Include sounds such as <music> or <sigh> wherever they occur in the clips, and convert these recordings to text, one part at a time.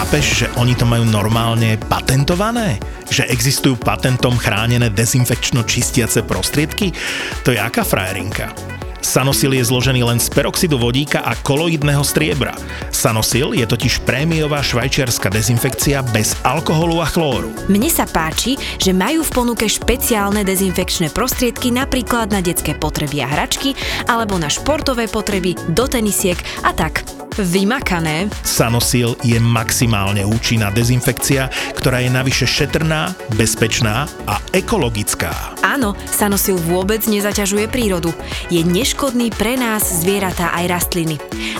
Chápeš, že oni to majú normálne patentované? Že existujú patentom chránené dezinfekčno čistiace prostriedky? To je aká frajerinka? Sanosil je zložený len z peroxidu vodíka a koloidného striebra. Sanosil je totiž prémiová švajčiarska dezinfekcia bez alkoholu a chlóru. Mne sa páči, že majú v ponuke špeciálne dezinfekčné prostriedky napríklad na detské potreby a hračky alebo na športové potreby, do tenisiek a tak. Vymakané. Sanosil je maximálne účinná dezinfekcia, ktorá je navyše šetrná, bezpečná a ekologická. Áno, Sanosil vôbec nezaťažuje prírodu. Je neškodný pre nás, zvieratá aj rastliny.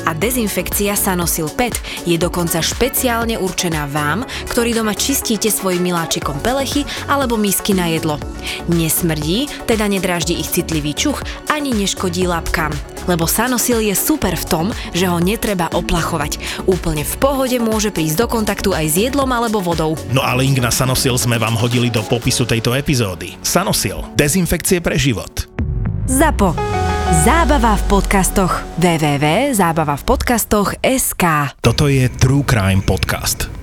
A dezinfekcia Sanosil PET je dokonca špeciálne určená vám, ktorí doma čistíte svojim miláčikom pelechy alebo misky na jedlo. Nesmrdí, teda nedráždi ich citlivý čuch, ani neškodí labkám lebo Sanosil je super v tom, že ho netreba oplachovať. Úplne v pohode môže prísť do kontaktu aj s jedlom alebo vodou. No a link na Sanosil sme vám hodili do popisu tejto epizódy. Sanosil. Dezinfekcie pre život. ZAPO. Zábava v podcastoch. www.zábavavpodcastoch.sk Toto je True Crime Podcast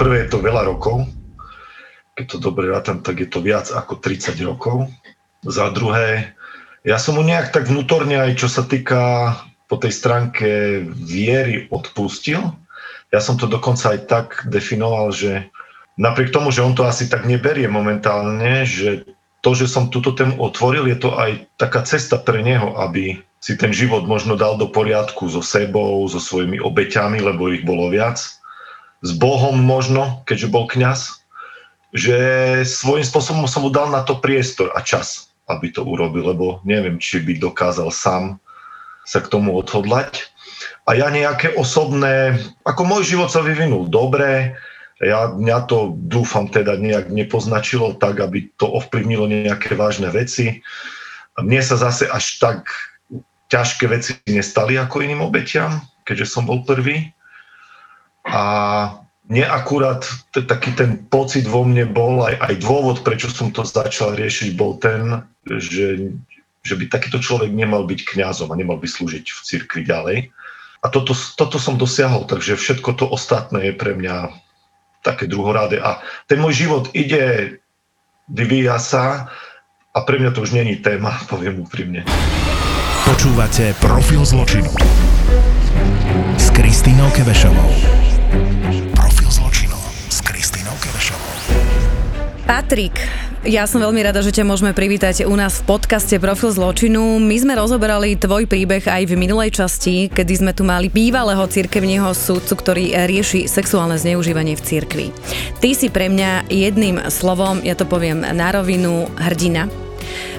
Prvé je to veľa rokov, keď to dobre rátam, tak je to viac ako 30 rokov. Za druhé, ja som mu nejak tak vnútorne aj čo sa týka po tej stránke viery odpustil. Ja som to dokonca aj tak definoval, že napriek tomu, že on to asi tak neberie momentálne, že to, že som túto tému otvoril, je to aj taká cesta pre neho, aby si ten život možno dal do poriadku so sebou, so svojimi obeťami, lebo ich bolo viac s Bohom možno, keďže bol kňaz, že svojím spôsobom som mu dal na to priestor a čas, aby to urobil, lebo neviem, či by dokázal sám sa k tomu odhodlať. A ja nejaké osobné, ako môj život sa vyvinul dobre, ja, mňa to dúfam teda nejak nepoznačilo tak, aby to ovplyvnilo nejaké vážne veci. Mne sa zase až tak ťažké veci nestali ako iným obetiam, keďže som bol prvý. A mne akurát t- taký ten pocit vo mne bol, aj, aj dôvod, prečo som to začal riešiť, bol ten, že, že by takýto človek nemal byť kňazom a nemal by slúžiť v cirkvi ďalej. A toto, toto som dosiahol, takže všetko to ostatné je pre mňa také druhoráde. A ten môj život ide, vyvíja sa a pre mňa to už není téma, <laughs> poviem úprimne. Počúvate Profil zločinu s Kristínou Kevešovou. Patrik, ja som veľmi rada, že ťa môžeme privítať u nás v podcaste Profil zločinu. My sme rozoberali tvoj príbeh aj v minulej časti, kedy sme tu mali bývalého cirkevného súdcu, ktorý rieši sexuálne zneužívanie v cirkvi. Ty si pre mňa jedným slovom, ja to poviem na rovinu, hrdina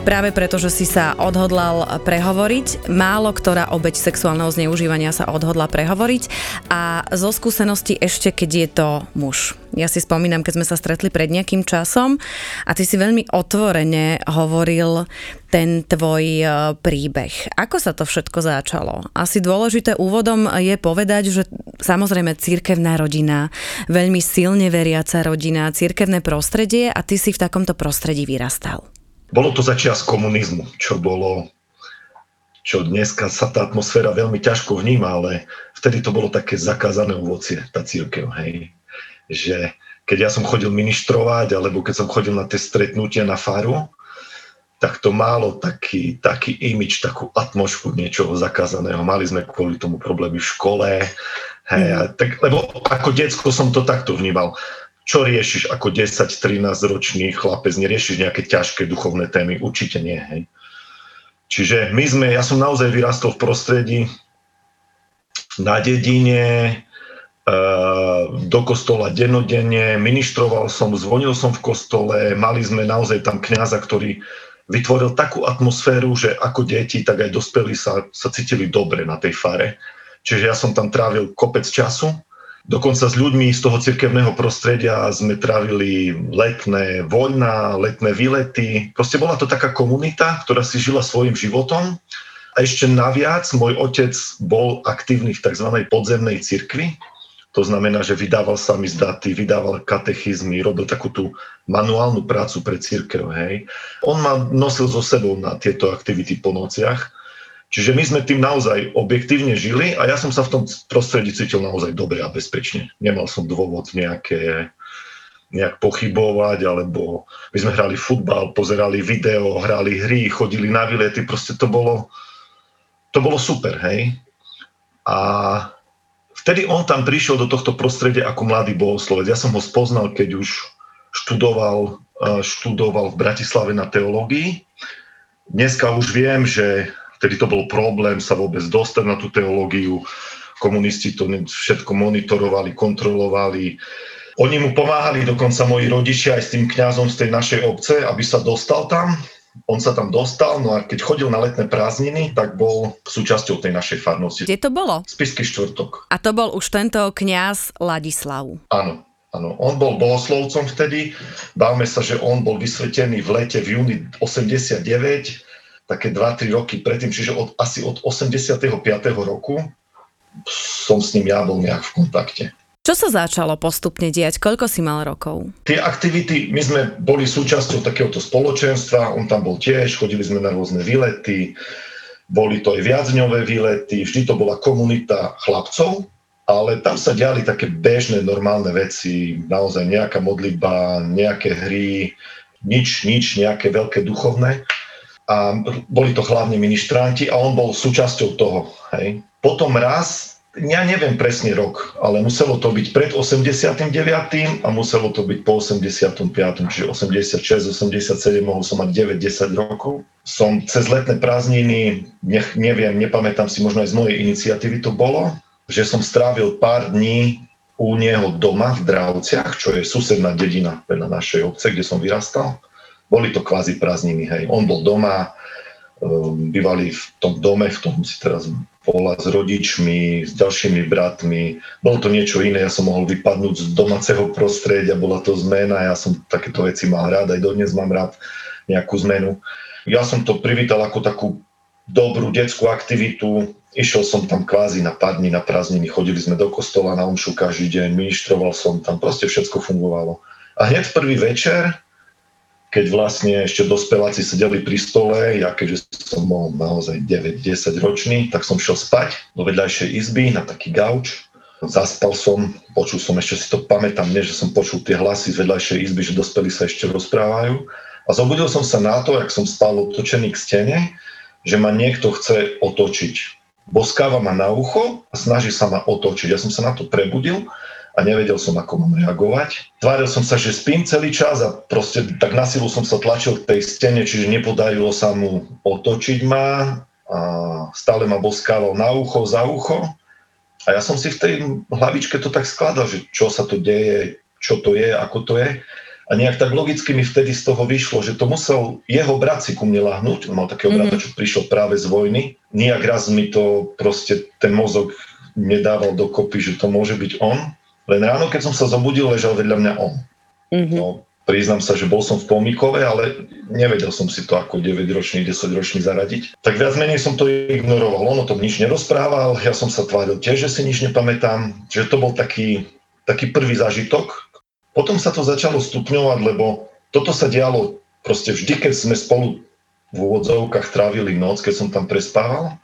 práve preto, že si sa odhodlal prehovoriť. Málo ktorá obeď sexuálneho zneužívania sa odhodla prehovoriť a zo skúsenosti ešte, keď je to muž. Ja si spomínam, keď sme sa stretli pred nejakým časom a ty si veľmi otvorene hovoril ten tvoj e, príbeh. Ako sa to všetko začalo? Asi dôležité úvodom je povedať, že samozrejme církevná rodina, veľmi silne veriaca rodina, církevné prostredie a ty si v takomto prostredí vyrastal. Bolo to začias komunizmu, čo bolo čo dneska sa tá atmosféra veľmi ťažko vníma, ale vtedy to bolo také zakázané ovocie, tá církev, hej. Že keď ja som chodil ministrovať, alebo keď som chodil na tie stretnutia na faru, tak to málo taký, taký imič, takú atmosféru niečoho zakázaného. Mali sme kvôli tomu problémy v škole, hej, mm. tak, lebo ako detsko som to takto vnímal čo riešiš ako 10-13 ročný chlapec, neriešiš nejaké ťažké duchovné témy? Určite nie, hej. Čiže my sme, ja som naozaj vyrastol v prostredí na dedine, e, do kostola denodenne, ministroval som, zvonil som v kostole, mali sme naozaj tam kňaza, ktorý vytvoril takú atmosféru, že ako deti, tak aj dospelí sa, sa cítili dobre na tej fare. Čiže ja som tam trávil kopec času. Dokonca s ľuďmi z toho cirkevného prostredia sme trávili letné voľná, letné výlety. Proste bola to taká komunita, ktorá si žila svojim životom. A ešte naviac, môj otec bol aktívny v tzv. podzemnej cirkvi, to znamená, že vydával sami zdaty, vydával katechizmy, robil takú tú manuálnu prácu pre církev. Hej. On ma nosil so sebou na tieto aktivity po nociach. Čiže my sme tým naozaj objektívne žili a ja som sa v tom prostredí cítil naozaj dobre a bezpečne. Nemal som dôvod nejaké, nejak pochybovať, alebo my sme hrali futbal, pozerali video, hrali hry, chodili na výlety, proste to bolo, to bolo super, hej. A vtedy on tam prišiel do tohto prostredia ako mladý bohoslovec. Ja som ho spoznal, keď už študoval, eh, študoval v Bratislave na teológii. Dneska už viem, že vtedy to bol problém sa vôbec dostať na tú teológiu. Komunisti to všetko monitorovali, kontrolovali. Oni mu pomáhali, dokonca moji rodičia aj s tým kňazom z tej našej obce, aby sa dostal tam on sa tam dostal, no a keď chodil na letné prázdniny, tak bol súčasťou tej našej farnosti. Kde to bolo? Spisky štvrtok. A to bol už tento kňaz Ladislav. Áno, Áno, on bol bohoslovcom vtedy. Bávme sa, že on bol vysvetený v lete v júni 89, také 2-3 roky predtým, čiže od, asi od 85. roku som s ním ja bol nejak v kontakte. Čo sa začalo postupne diať? Koľko si mal rokov? Tie aktivity, my sme boli súčasťou takéhoto spoločenstva, on tam bol tiež, chodili sme na rôzne výlety, boli to aj viacňové výlety, vždy to bola komunita chlapcov, ale tam sa diali také bežné, normálne veci, naozaj nejaká modlitba, nejaké hry, nič, nič, nejaké veľké duchovné. A boli to hlavne ministranti a on bol súčasťou toho. Hej. Potom raz ja neviem presne rok, ale muselo to byť pred 89. a muselo to byť po 85. Čiže 86, 87, mohol som mať 9-10 rokov. Som cez letné prázdniny, nech, neviem, nepamätám si, možno aj z mojej iniciatívy to bolo, že som strávil pár dní u neho doma v Dravciach, čo je susedná dedina na našej obce, kde som vyrastal. Boli to kvázi prázdniny, hej. On bol doma, ehm, bývali v tom dome, v tom si teraz bola s rodičmi, s ďalšími bratmi. Bolo to niečo iné, ja som mohol vypadnúť z domáceho prostredia, bola to zmena, ja som takéto veci mal rád, aj dodnes mám rád nejakú zmenu. Ja som to privítal ako takú dobrú detskú aktivitu, išiel som tam kvázi na pár dní na prázdniny, chodili sme do kostola na omšu každý deň, ministroval som tam, proste všetko fungovalo. A hneď prvý večer keď vlastne ešte dospeláci sedeli pri stole, ja keďže som bol naozaj 9-10 ročný, tak som šiel spať do vedľajšej izby na taký gauč. Zaspal som, počul som, ešte si to pamätám, nie, že som počul tie hlasy z vedľajšej izby, že dospelí sa ešte rozprávajú. A zobudil som sa na to, ak som spal otočený k stene, že ma niekto chce otočiť. Boskáva ma na ucho a snaží sa ma otočiť. Ja som sa na to prebudil a nevedel som, ako mám reagovať. Tváril som sa, že spím celý čas a proste tak na silu som sa tlačil k tej stene, čiže nepodarilo sa mu otočiť ma a stále ma boskával na ucho, za ucho. A ja som si v tej hlavičke to tak skladal, že čo sa to deje, čo to je, ako to je. A nejak tak logicky mi vtedy z toho vyšlo, že to musel jeho brat si ku mne lahnúť. On mal takého mm-hmm. brata, čo prišiel práve z vojny. Nijak raz mi to proste ten mozog nedával dokopy, že to môže byť on. Len ráno, keď som sa zobudil, ležal vedľa mňa on. Mm-hmm. No, priznám sa, že bol som v Pomikove, ale nevedel som si to ako 9-ročný, 10-ročný zaradiť. Tak viac menej som to ignoroval. On o tom nič nerozprával, ja som sa tváril tiež, že si nič nepamätám. Že to bol taký, taký prvý zážitok. Potom sa to začalo stupňovať, lebo toto sa dialo proste vždy, keď sme spolu v úvodzovkách trávili noc, keď som tam prespával,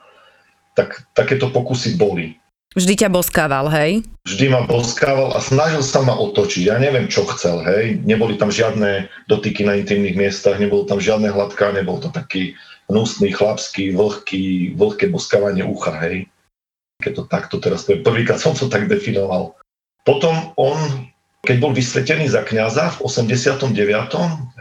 tak takéto pokusy boli. Vždy ťa boskával, hej? Vždy ma boskával a snažil sa ma otočiť. Ja neviem, čo chcel, hej. Neboli tam žiadne dotyky na intimných miestach, nebolo tam žiadne hladká, nebol to taký hnusný, chlapský, vlhký, vlhké boskávanie ucha, hej. Keď to takto teraz poviem, prvýkrát som to tak definoval. Potom on keď bol vysvetený za kňaza v 89.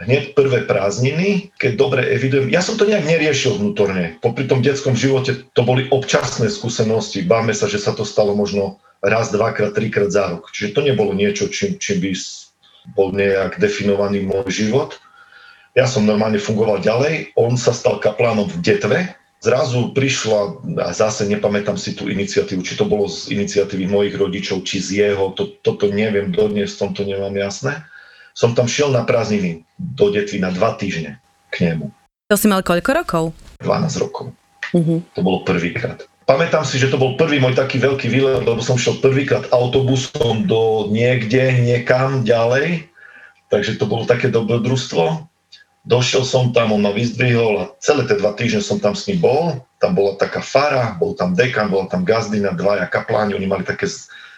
hneď prvé prázdniny, keď dobre evidujem, ja som to nejak neriešil vnútorne. Popri tom detskom živote to boli občasné skúsenosti. Báme sa, že sa to stalo možno raz, dvakrát, trikrát za rok. Čiže to nebolo niečo, čím, čím by bol nejak definovaný môj život. ja som normálne fungoval ďalej, on sa stal kaplánom v Detve, zrazu prišla, a zase nepamätám si tú iniciatívu, či to bolo z iniciatívy mojich rodičov, či z jeho, to, toto neviem, dodnes v tomto nemám jasné. Som tam šiel na prázdniny do Detvy na dva týždne k nemu. To si mal koľko rokov? 12 rokov. Uh-huh. To bolo prvýkrát. Pamätám si, že to bol prvý môj taký veľký výlet, lebo som šiel prvýkrát autobusom do niekde, niekam ďalej. Takže to bolo také dobrodružstvo. Došiel som tam, on ma vyzdvihol a celé tie dva týždne som tam s ním bol. Tam bola taká fara, bol tam dekan, bola tam gazdina, dvaja kapláni, oni mali také,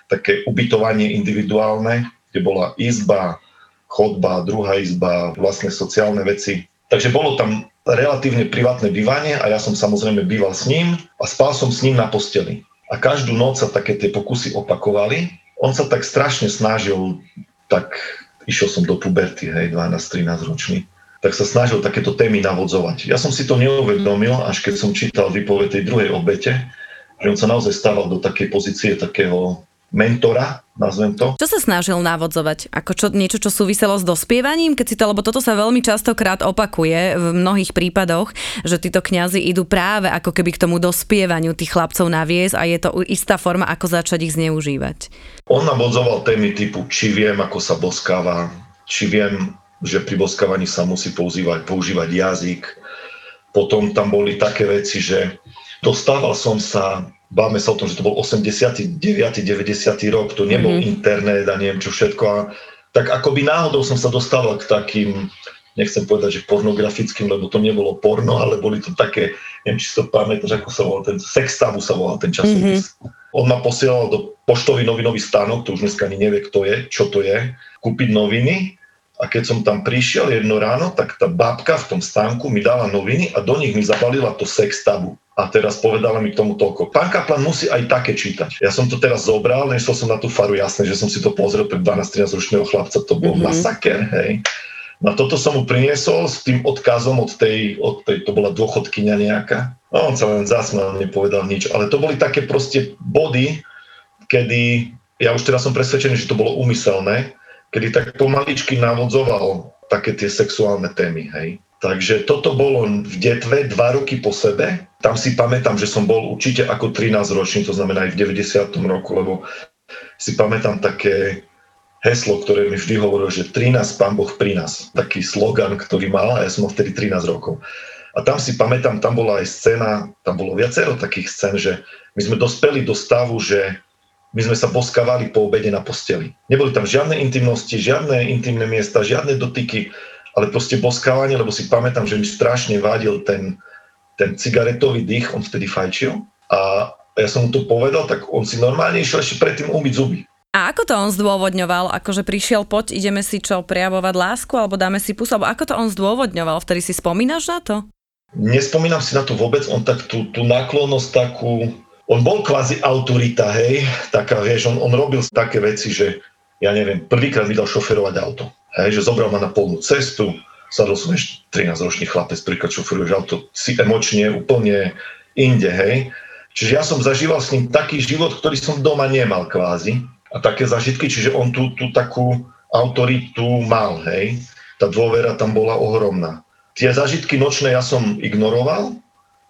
také ubytovanie individuálne, kde bola izba, chodba, druhá izba, vlastne sociálne veci. Takže bolo tam relatívne privátne bývanie a ja som samozrejme býval s ním a spal som s ním na posteli. A každú noc sa také tie pokusy opakovali. On sa tak strašne snažil, tak išiel som do puberty, hej, 12-13 ročný tak sa snažil takéto témy navodzovať. Ja som si to neuvedomil, až keď som čítal výpoveď tej druhej obete, že on sa naozaj stával do takej pozície takého mentora, nazvem to. Čo sa snažil navodzovať? Ako čo, niečo, čo súviselo s dospievaním? Keď si to, lebo toto sa veľmi častokrát opakuje v mnohých prípadoch, že títo kňazi idú práve ako keby k tomu dospievaniu tých chlapcov naviesť a je to istá forma, ako začať ich zneužívať. On navodzoval témy typu, či viem, ako sa boskáva, či viem, že pri boskávaní sa musí používať, používať jazyk. Potom tam boli také veci, že dostával som sa, báme sa o tom, že to bol 89. 90. rok, to nebol mm-hmm. internet a neviem čo všetko. A tak akoby náhodou som sa dostával k takým, nechcem povedať, že pornografickým, lebo to nebolo porno, ale boli to také, neviem, či si to pamätáš, ako sa volal ten, Sextavu sa volal ten časopis. Mm-hmm. On ma posielal do poštový novinový stánok, to už dneska ani nevie, kto je, čo to je, kúpiť noviny a keď som tam prišiel jedno ráno, tak tá babka v tom stánku mi dala noviny a do nich mi zabalila to sex tabu. A teraz povedala mi k tomu toľko. Pán Kaplan musí aj také čítať. Ja som to teraz zobral, nešiel som na tú faru, jasné, že som si to pozrel pre 12-13 ročného chlapca, to bol mm-hmm. masaker, hej. Na toto som mu priniesol s tým odkazom od tej, od tej to bola dôchodkynia nejaká. No, on sa len zasmel, nepovedal nič. Ale to boli také proste body, kedy ja už teraz som presvedčený, že to bolo úmyselné, kedy tak pomaličky navodzoval také tie sexuálne témy, hej. Takže toto bolo v detve dva roky po sebe. Tam si pamätám, že som bol určite ako 13 ročný, to znamená aj v 90. roku, lebo si pamätám také heslo, ktoré mi vždy hovorilo, že 13 pán Boh pri nás. Taký slogan, ktorý mal a ja som mal vtedy 13 rokov. A tam si pamätám, tam bola aj scéna, tam bolo viacero takých scén, že my sme dospeli do stavu, že my sme sa boskávali po obede na posteli. Neboli tam žiadne intimnosti, žiadne intimné miesta, žiadne dotyky, ale proste boskávanie, lebo si pamätám, že mi strašne vadil ten, ten cigaretový dých, on vtedy fajčil a ja som mu to povedal, tak on si normálne išiel ešte predtým umyť zuby. A ako to on zdôvodňoval? Akože prišiel, poď, ideme si čo, prejavovať lásku, alebo dáme si pusu, alebo ako to on zdôvodňoval? Vtedy si spomínaš na to? Nespomínam si na to vôbec, on tak tú, tú náklonnosť takú, on bol kvázi autorita, hej, taká, vieš, on, on robil také veci, že ja neviem, prvýkrát mi dal šoferovať auto, hej, že zobral ma na polnú cestu, sadol som ešte 13-ročný chlapec, prvýkrát šoferuješ auto, si emočne úplne inde, hej. Čiže ja som zažíval s ním taký život, ktorý som doma nemal kvázi a také zažitky, čiže on tú, tú takú autoritu mal, hej. Tá dôvera tam bola ohromná. Tie zažitky nočné ja som ignoroval,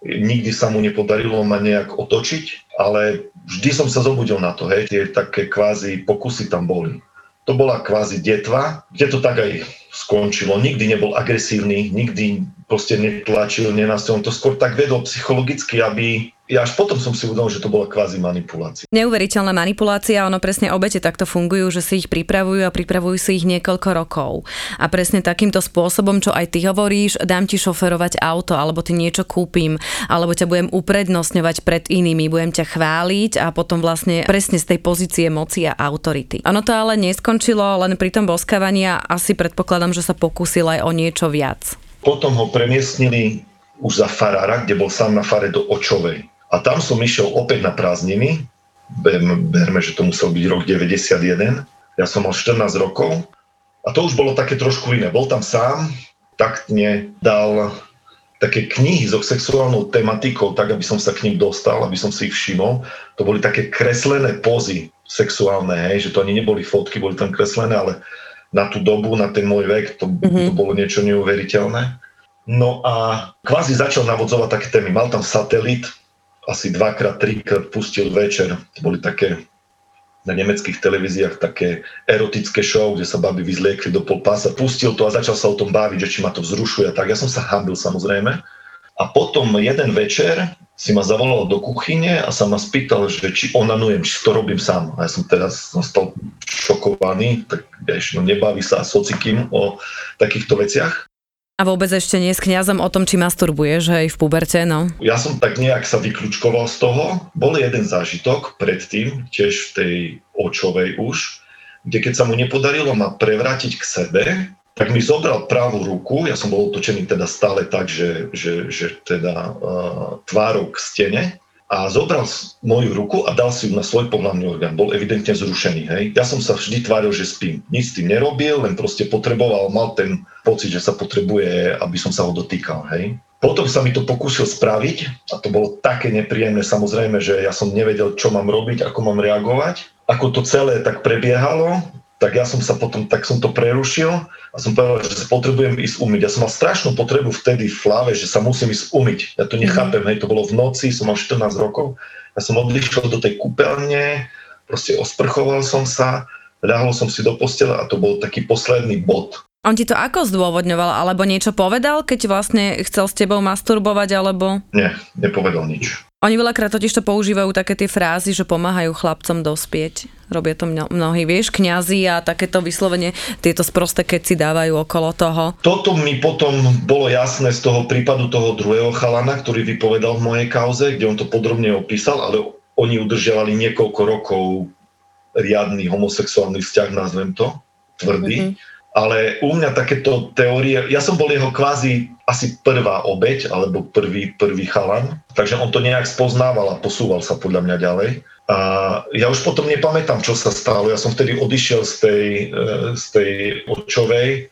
nikdy sa mu nepodarilo ma nejak otočiť, ale vždy som sa zobudil na to, hej, tie také kvázi pokusy tam boli. To bola kvázi detva, kde to tak aj skončilo. Nikdy nebol agresívny, nikdy proste netlačil, nenasil. On to skôr tak vedol psychologicky, aby ja až potom som si uvedomil, že to bola kvázi manipulácia. Neuveriteľná manipulácia, ono presne obete takto fungujú, že si ich pripravujú a pripravujú si ich niekoľko rokov. A presne takýmto spôsobom, čo aj ty hovoríš, dám ti šoferovať auto, alebo ti niečo kúpim, alebo ťa budem uprednostňovať pred inými, budem ťa chváliť a potom vlastne presne z tej pozície moci a autority. Ono to ale neskončilo len pri tom boskávaní a asi predpokladám, že sa pokúsil aj o niečo viac. Potom ho premiestnili už za farára, kde bol sám na fare do Očovej. A tam som išiel opäť na prázdniny, berme, že to musel byť rok 91, ja som mal 14 rokov a to už bolo také trošku iné. Bol tam sám, taktne dal také knihy so sexuálnou tematikou, tak aby som sa k ním dostal, aby som si ich všimol. To boli také kreslené pozy sexuálne, hej, že to ani neboli fotky, boli tam kreslené, ale na tú dobu, na ten môj vek, to, mm-hmm. to bolo niečo neuveriteľné. No a kvázi začal navodzovať také témy. Mal tam satelit, asi dvakrát, trikrát pustil večer. To boli také na nemeckých televíziách také erotické show, kde sa baby vyzliekli do polpása. Pustil to a začal sa o tom baviť, že či ma to vzrušuje. Tak ja som sa hambil samozrejme. A potom jeden večer si ma zavolal do kuchyne a sa ma spýtal, že či onanujem, či to robím sám. A ja som teraz zostal šokovaný, tak vieš, no nebaví sa socikým o takýchto veciach. A vôbec ešte nie s kňazom o tom, či masturbuješ aj v puberte, no? Ja som tak nejak sa vyklúčkoval z toho. Bol jeden zážitok predtým, tiež v tej očovej už, kde keď sa mu nepodarilo ma prevrátiť k sebe, tak mi zobral pravú ruku, ja som bol otočený teda stále tak, že, že, že teda uh, tvárou k stene a zobral moju ruku a dal si ju na svoj pohľadný orgán. Bol evidentne zrušený. Hej. Ja som sa vždy tváril, že spím. Nic s tým nerobil, len proste potreboval, mal ten pocit, že sa potrebuje, aby som sa ho dotýkal. Hej. Potom sa mi to pokúsil spraviť a to bolo také nepríjemné samozrejme, že ja som nevedel, čo mám robiť, ako mám reagovať. Ako to celé tak prebiehalo, tak ja som sa potom, tak som to prerušil a som povedal, že sa potrebujem ísť umyť. Ja som mal strašnú potrebu vtedy v fláve, že sa musím ísť umyť. Ja to nechápem, hej, to bolo v noci, som mal 14 rokov. Ja som odišiel do tej kúpeľne, proste osprchoval som sa, ľahol som si do postele a to bol taký posledný bod. On ti to ako zdôvodňoval, alebo niečo povedal, keď vlastne chcel s tebou masturbovať, alebo? Nie, nepovedal nič. Oni veľakrát totiž to používajú také tie frázy, že pomáhajú chlapcom dospieť. Robia to mnohí, vieš, kňazi a takéto vyslovene tieto sprosté si dávajú okolo toho. Toto mi potom bolo jasné z toho prípadu toho druhého chalana, ktorý vypovedal v mojej kauze, kde on to podrobne opísal, ale oni udržiavali niekoľko rokov riadny homosexuálny vzťah, nazvem to, tvrdý. Mm-hmm ale u mňa takéto teórie, ja som bol jeho kvázi asi prvá obeď, alebo prvý, prvý chalan, takže on to nejak spoznával a posúval sa podľa mňa ďalej. A ja už potom nepamätám, čo sa stalo. Ja som vtedy odišiel z tej, e, z tej očovej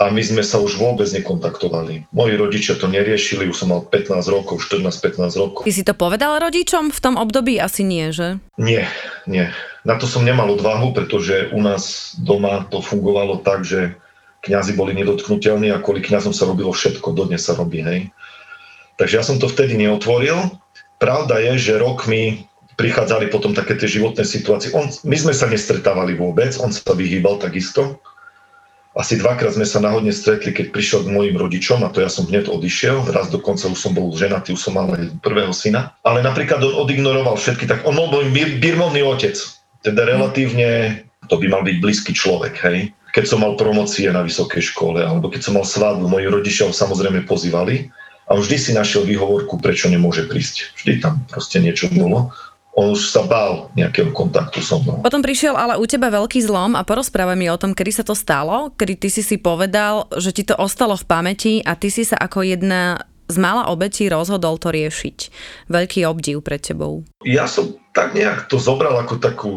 a my sme sa už vôbec nekontaktovali. Moji rodičia to neriešili, už som mal 15 rokov, 14-15 rokov. Ty si to povedal rodičom v tom období? Asi nie, že? Nie, nie. Na to som nemal odvahu, pretože u nás doma to fungovalo tak, že kňazi boli nedotknutelní a kvôli kňazom sa robilo všetko, dodnes sa robí, hej. Takže ja som to vtedy neotvoril. Pravda je, že rok mi prichádzali potom také tie životné situácie. On, my sme sa nestretávali vôbec, on sa vyhýbal takisto. Asi dvakrát sme sa náhodne stretli, keď prišiel k mojim rodičom a to ja som hneď odišiel. Raz dokonca už som bol ženatý, už som mal prvého syna. Ale napríklad on odignoroval všetky, tak on bol môj birmovný otec. Teda relatívne to by mal byť blízky človek, hej. Keď som mal promocie na vysokej škole, alebo keď som mal svadbu, moji rodičia ho samozrejme pozývali a vždy si našiel výhovorku, prečo nemôže prísť. Vždy tam proste niečo bolo on už sa bál nejakého kontaktu so mnou. Potom prišiel ale u teba veľký zlom a porozprávaj mi o tom, kedy sa to stalo, kedy ty si si povedal, že ti to ostalo v pamäti a ty si sa ako jedna z mála obetí rozhodol to riešiť. Veľký obdiv pred tebou. Ja som tak nejak to zobral ako takú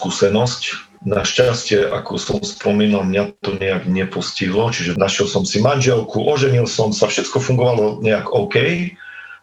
skúsenosť. Našťastie, ako som spomínal, mňa to nejak nepostihlo, čiže našiel som si manželku, oženil som sa, všetko fungovalo nejak OK.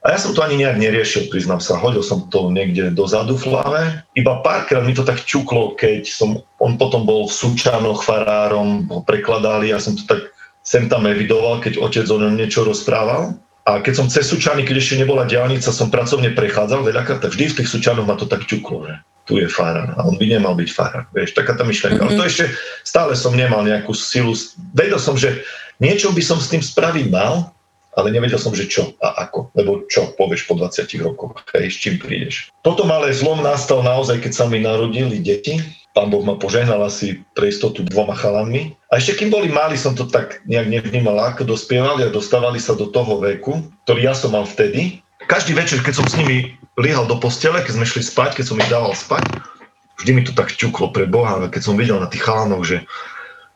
A ja som to ani nejak neriešil, priznám sa. Hodil som to niekde dozadu v hlave. Iba párkrát mi to tak čuklo, keď som, on potom bol v Súčanoch farárom, ho prekladali, ja som to tak sem tam evidoval, keď otec o ňom niečo rozprával. A keď som cez Sučany, keď ešte nebola diálnica, som pracovne prechádzal veľakrát, tak vždy v tých Sučanoch ma to tak čuklo, že tu je farár a on by nemal byť farár. Vieš, taká tá myšlenka. Mm-hmm. Ale to ešte stále som nemal nejakú silu. Vedel som, že niečo by som s tým spraviť mal, ale nevedel som, že čo a ako. Lebo čo povieš po 20 rokoch, hej, s čím prídeš. Potom ale zlom nastal naozaj, keď sa mi narodili deti pán Boh ma požehnal asi pre istotu dvoma chalanmi. A ešte kým boli mali, som to tak nejak nevnímal, ako dospievali a dostávali sa do toho veku, ktorý ja som mal vtedy. Každý večer, keď som s nimi liehal do postele, keď sme šli spať, keď som ich dával spať, vždy mi to tak ťuklo pre Boha, keď som videl na tých chalanoch, že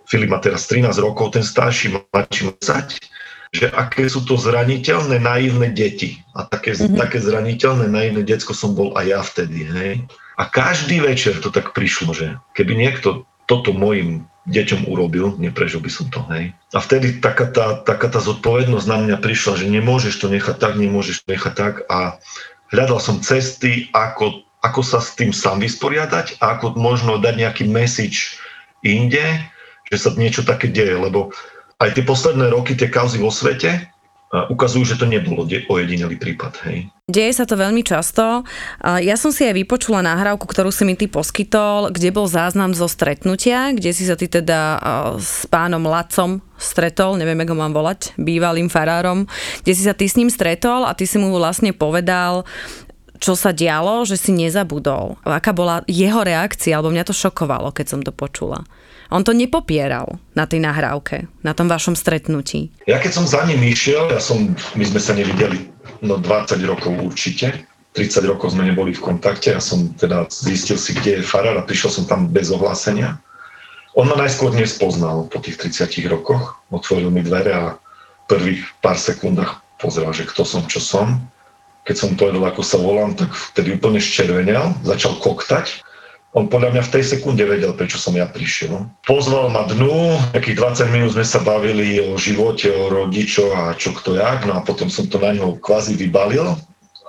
Filip má teraz 13 rokov, ten starší má 10, že aké sú to zraniteľné, naivné deti. A také, mm-hmm. také zraniteľné, naivné detsko som bol aj ja vtedy. Hej? A každý večer to tak prišlo, že keby niekto toto mojim deťom urobil, neprežil by som to, hej. A vtedy taká tá, taká tá zodpovednosť na mňa prišla, že nemôžeš to nechať tak, nemôžeš to nechať tak a hľadal som cesty, ako, ako sa s tým sám vysporiadať ako možno dať nejaký message inde, že sa niečo také deje, lebo aj tie posledné roky, tie kauzy vo svete, ukazujú, že to nebolo ojedinelý prípad. Hej. Deje sa to veľmi často. Ja som si aj vypočula nahrávku, ktorú si mi ty poskytol, kde bol záznam zo stretnutia, kde si sa ty teda s pánom Lacom stretol, neviem, ako mám volať, bývalým farárom, kde si sa ty s ním stretol a ty si mu vlastne povedal, čo sa dialo, že si nezabudol. Aká bola jeho reakcia, alebo mňa to šokovalo, keď som to počula. On to nepopieral na tej nahrávke, na tom vašom stretnutí. Ja keď som za ním išiel, ja som, my sme sa nevideli no 20 rokov určite, 30 rokov sme neboli v kontakte, ja som teda zistil si, kde je farár a prišiel som tam bez ohlásenia. On ma najskôr nespoznal po tých 30 rokoch, otvoril mi dvere a v prvých pár sekundách pozrel, že kto som, čo som. Keď som povedal, ako sa volám, tak vtedy úplne ščervenel, začal koktať on podľa mňa v tej sekunde vedel, prečo som ja prišiel. Pozval ma dnu, nejakých 20 minút sme sa bavili o živote, o rodičoch a čo kto jak, no a potom som to na ňo kvázi vybalil.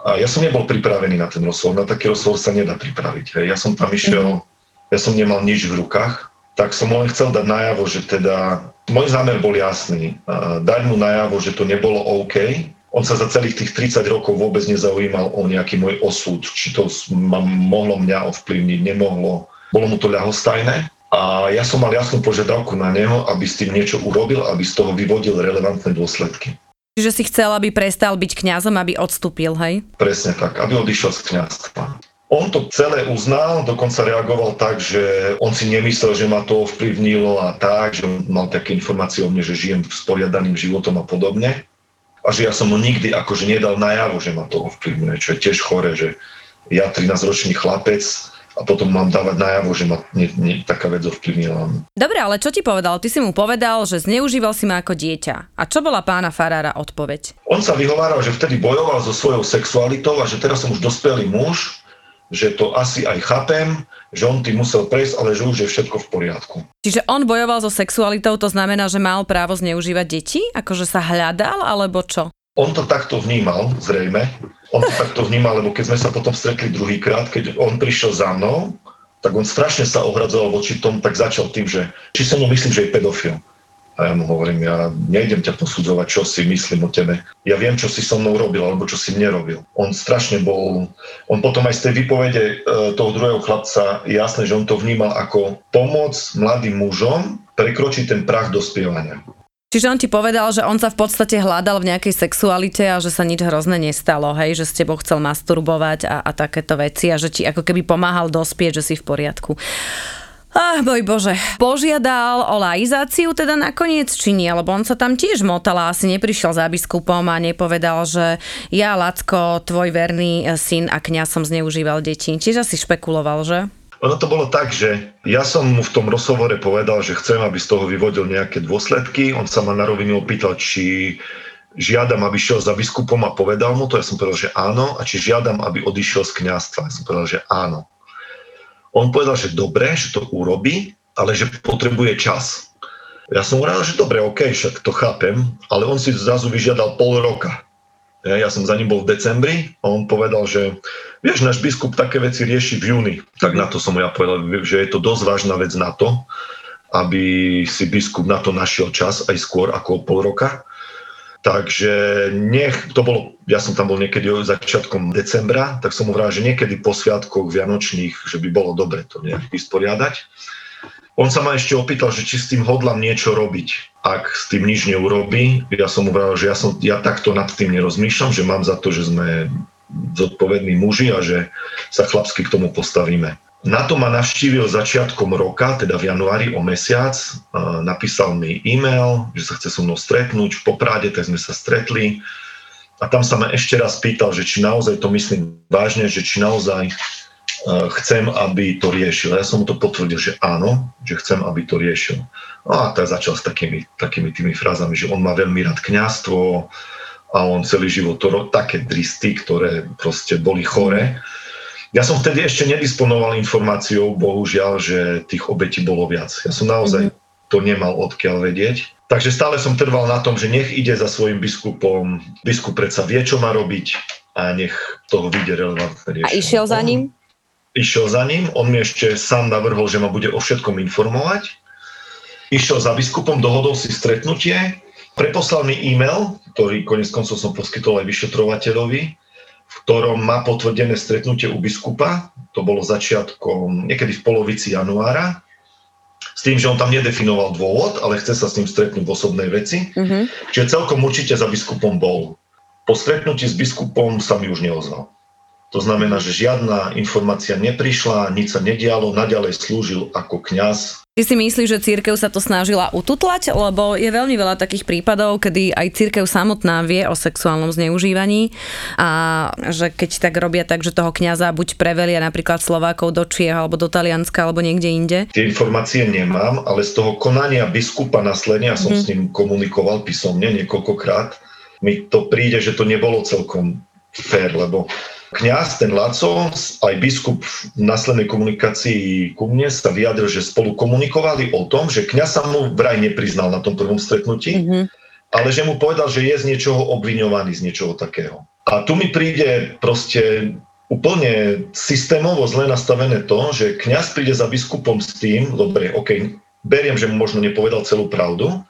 A ja som nebol pripravený na ten rozhovor, na taký rozhovor sa nedá pripraviť. Hej. Ja som tam išiel, ja som nemal nič v rukách, tak som len chcel dať najavo, že teda, môj zámer bol jasný, dať mu najavo, že to nebolo OK, on sa za celých tých 30 rokov vôbec nezaujímal o nejaký môj osud, či to ma mohlo mňa ovplyvniť, nemohlo. Bolo mu to ľahostajné a ja som mal jasnú požiadavku na neho, aby s tým niečo urobil, aby z toho vyvodil relevantné dôsledky. Čiže si chcel, aby prestal byť kňazom, aby odstúpil, hej? Presne tak, aby odišiel z kňazstva. On to celé uznal, dokonca reagoval tak, že on si nemyslel, že ma to ovplyvnilo a tak, že mal také informácie o mne, že žijem sporiadaným životom a podobne a že ja som mu nikdy akože nedal najavo, že ma to ovplyvňuje, čo je tiež chore, že ja 13-ročný chlapec a potom mám dávať najavo, že ma nie, nie, taká vec ovplyvnila. Dobre, ale čo ti povedal? Ty si mu povedal, že zneužíval si ma ako dieťa. A čo bola pána Farára odpoveď? On sa vyhováral, že vtedy bojoval so svojou sexualitou a že teraz som už dospelý muž, že to asi aj chápem, že on tým musel prejsť, ale že už je všetko v poriadku. Čiže on bojoval so sexualitou, to znamená, že mal právo zneužívať deti? Akože sa hľadal, alebo čo? On to takto vnímal, zrejme. On to takto vnímal, lebo keď sme sa potom stretli druhýkrát, keď on prišiel za mnou, tak on strašne sa ohradzoval voči tomu, tak začal tým, že či sa mu myslím, že je pedofil. A ja mu hovorím, ja nejdem ťa posudzovať, čo si myslím o tebe. Ja viem, čo si so mnou robil, alebo čo si mne robil. On strašne bol... On potom aj z tej výpovede e, toho druhého chlapca jasné, že on to vnímal ako pomoc mladým mužom prekročiť ten prach dospievania. Čiže on ti povedal, že on sa v podstate hľadal v nejakej sexualite a že sa nič hrozné nestalo, hej, že s tebou chcel masturbovať a, a takéto veci a že ti ako keby pomáhal dospieť, že si v poriadku. Ach, boj bože. Požiadal o laizáciu teda nakoniec, či nie? Lebo on sa tam tiež motal a asi neprišiel za biskupom a nepovedal, že ja, Lacko, tvoj verný eh, syn a kňaz som zneužíval deti. Tiež asi špekuloval, že? Ono to bolo tak, že ja som mu v tom rozhovore povedal, že chcem, aby z toho vyvodil nejaké dôsledky. On sa ma na rovinu opýtal, či žiadam, aby šiel za biskupom a povedal mu to. Ja som povedal, že áno. A či žiadam, aby odišiel z kňazstva. Ja som povedal, že áno. On povedal, že dobre, že to urobí, ale že potrebuje čas. Ja som hovoril, že dobre, OK, však to chápem, ale on si zrazu vyžiadal pol roka. Ja, som za ním bol v decembri a on povedal, že vieš, náš biskup také veci rieši v júni. Tak na to som ja povedal, že je to dosť vážna vec na to, aby si biskup na to našiel čas aj skôr ako pol roka. Takže nech, to bolo, ja som tam bol niekedy začiatkom decembra, tak som mu že niekedy po sviatkoch vianočných, že by bolo dobre to nejak vysporiadať. On sa ma ešte opýtal, že či s tým hodlám niečo robiť. Ak s tým nič neurobí, ja som mu vral, že ja, som, ja takto nad tým nerozmýšľam, že mám za to, že sme zodpovední muži a že sa chlapsky k tomu postavíme. Na to ma navštívil začiatkom roka, teda v januári o mesiac. Napísal mi e-mail, že sa chce so mnou stretnúť v Popráde, tak sme sa stretli. A tam sa ma ešte raz pýtal, že či naozaj to myslím vážne, že či naozaj chcem, aby to riešil. Ja som mu to potvrdil, že áno, že chcem, aby to riešil. No a tak začal s takými, takými tými frázami, že on má veľmi rád kňastvo a on celý život to také dristy, ktoré proste boli chore. Ja som vtedy ešte nedisponoval informáciou, bohužiaľ, že tých obetí bolo viac. Ja som naozaj mm-hmm. to nemal odkiaľ vedieť. Takže stále som trval na tom, že nech ide za svojim biskupom. Biskup predsa vie, čo má robiť a nech toho vyjde relevantné riešenie. A išiel za ním? išiel za ním. On mi ešte sám navrhol, že ma bude o všetkom informovať. išiel za biskupom, dohodol si stretnutie, preposlal mi e-mail, ktorý konec koncov som poskytol aj vyšetrovateľovi, v ktorom má potvrdené stretnutie u biskupa, to bolo začiatkom, niekedy v polovici januára, s tým, že on tam nedefinoval dôvod, ale chce sa s ním stretnúť v osobnej veci. Mm-hmm. Čiže celkom určite za biskupom bol. Po stretnutí s biskupom sa mi už neozval. To znamená, že žiadna informácia neprišla, nič sa nedialo, naďalej slúžil ako kňaz Ty si myslíš, že církev sa to snažila ututlať? Lebo je veľmi veľa takých prípadov, kedy aj církev samotná vie o sexuálnom zneužívaní a že keď tak robia tak, že toho kňaza buď prevelia napríklad Slovákov do Čiech alebo do Talianska alebo niekde inde. Tie informácie nemám, ale z toho konania biskupa následne, ja som mm. s ním komunikoval písomne niekoľkokrát, mi to príde, že to nebolo celkom fér, lebo Kňaz, ten Laco, aj biskup v následnej komunikácii ku mne sa vyjadril, že spolu komunikovali o tom, že kňaz sa mu vraj nepriznal na tom prvom stretnutí, mm-hmm. ale že mu povedal, že je z niečoho obviňovaný, z niečoho takého. A tu mi príde proste úplne systémovo zle nastavené to, že kňaz príde za biskupom s tým, dobre, ok, beriem, že mu možno nepovedal celú pravdu,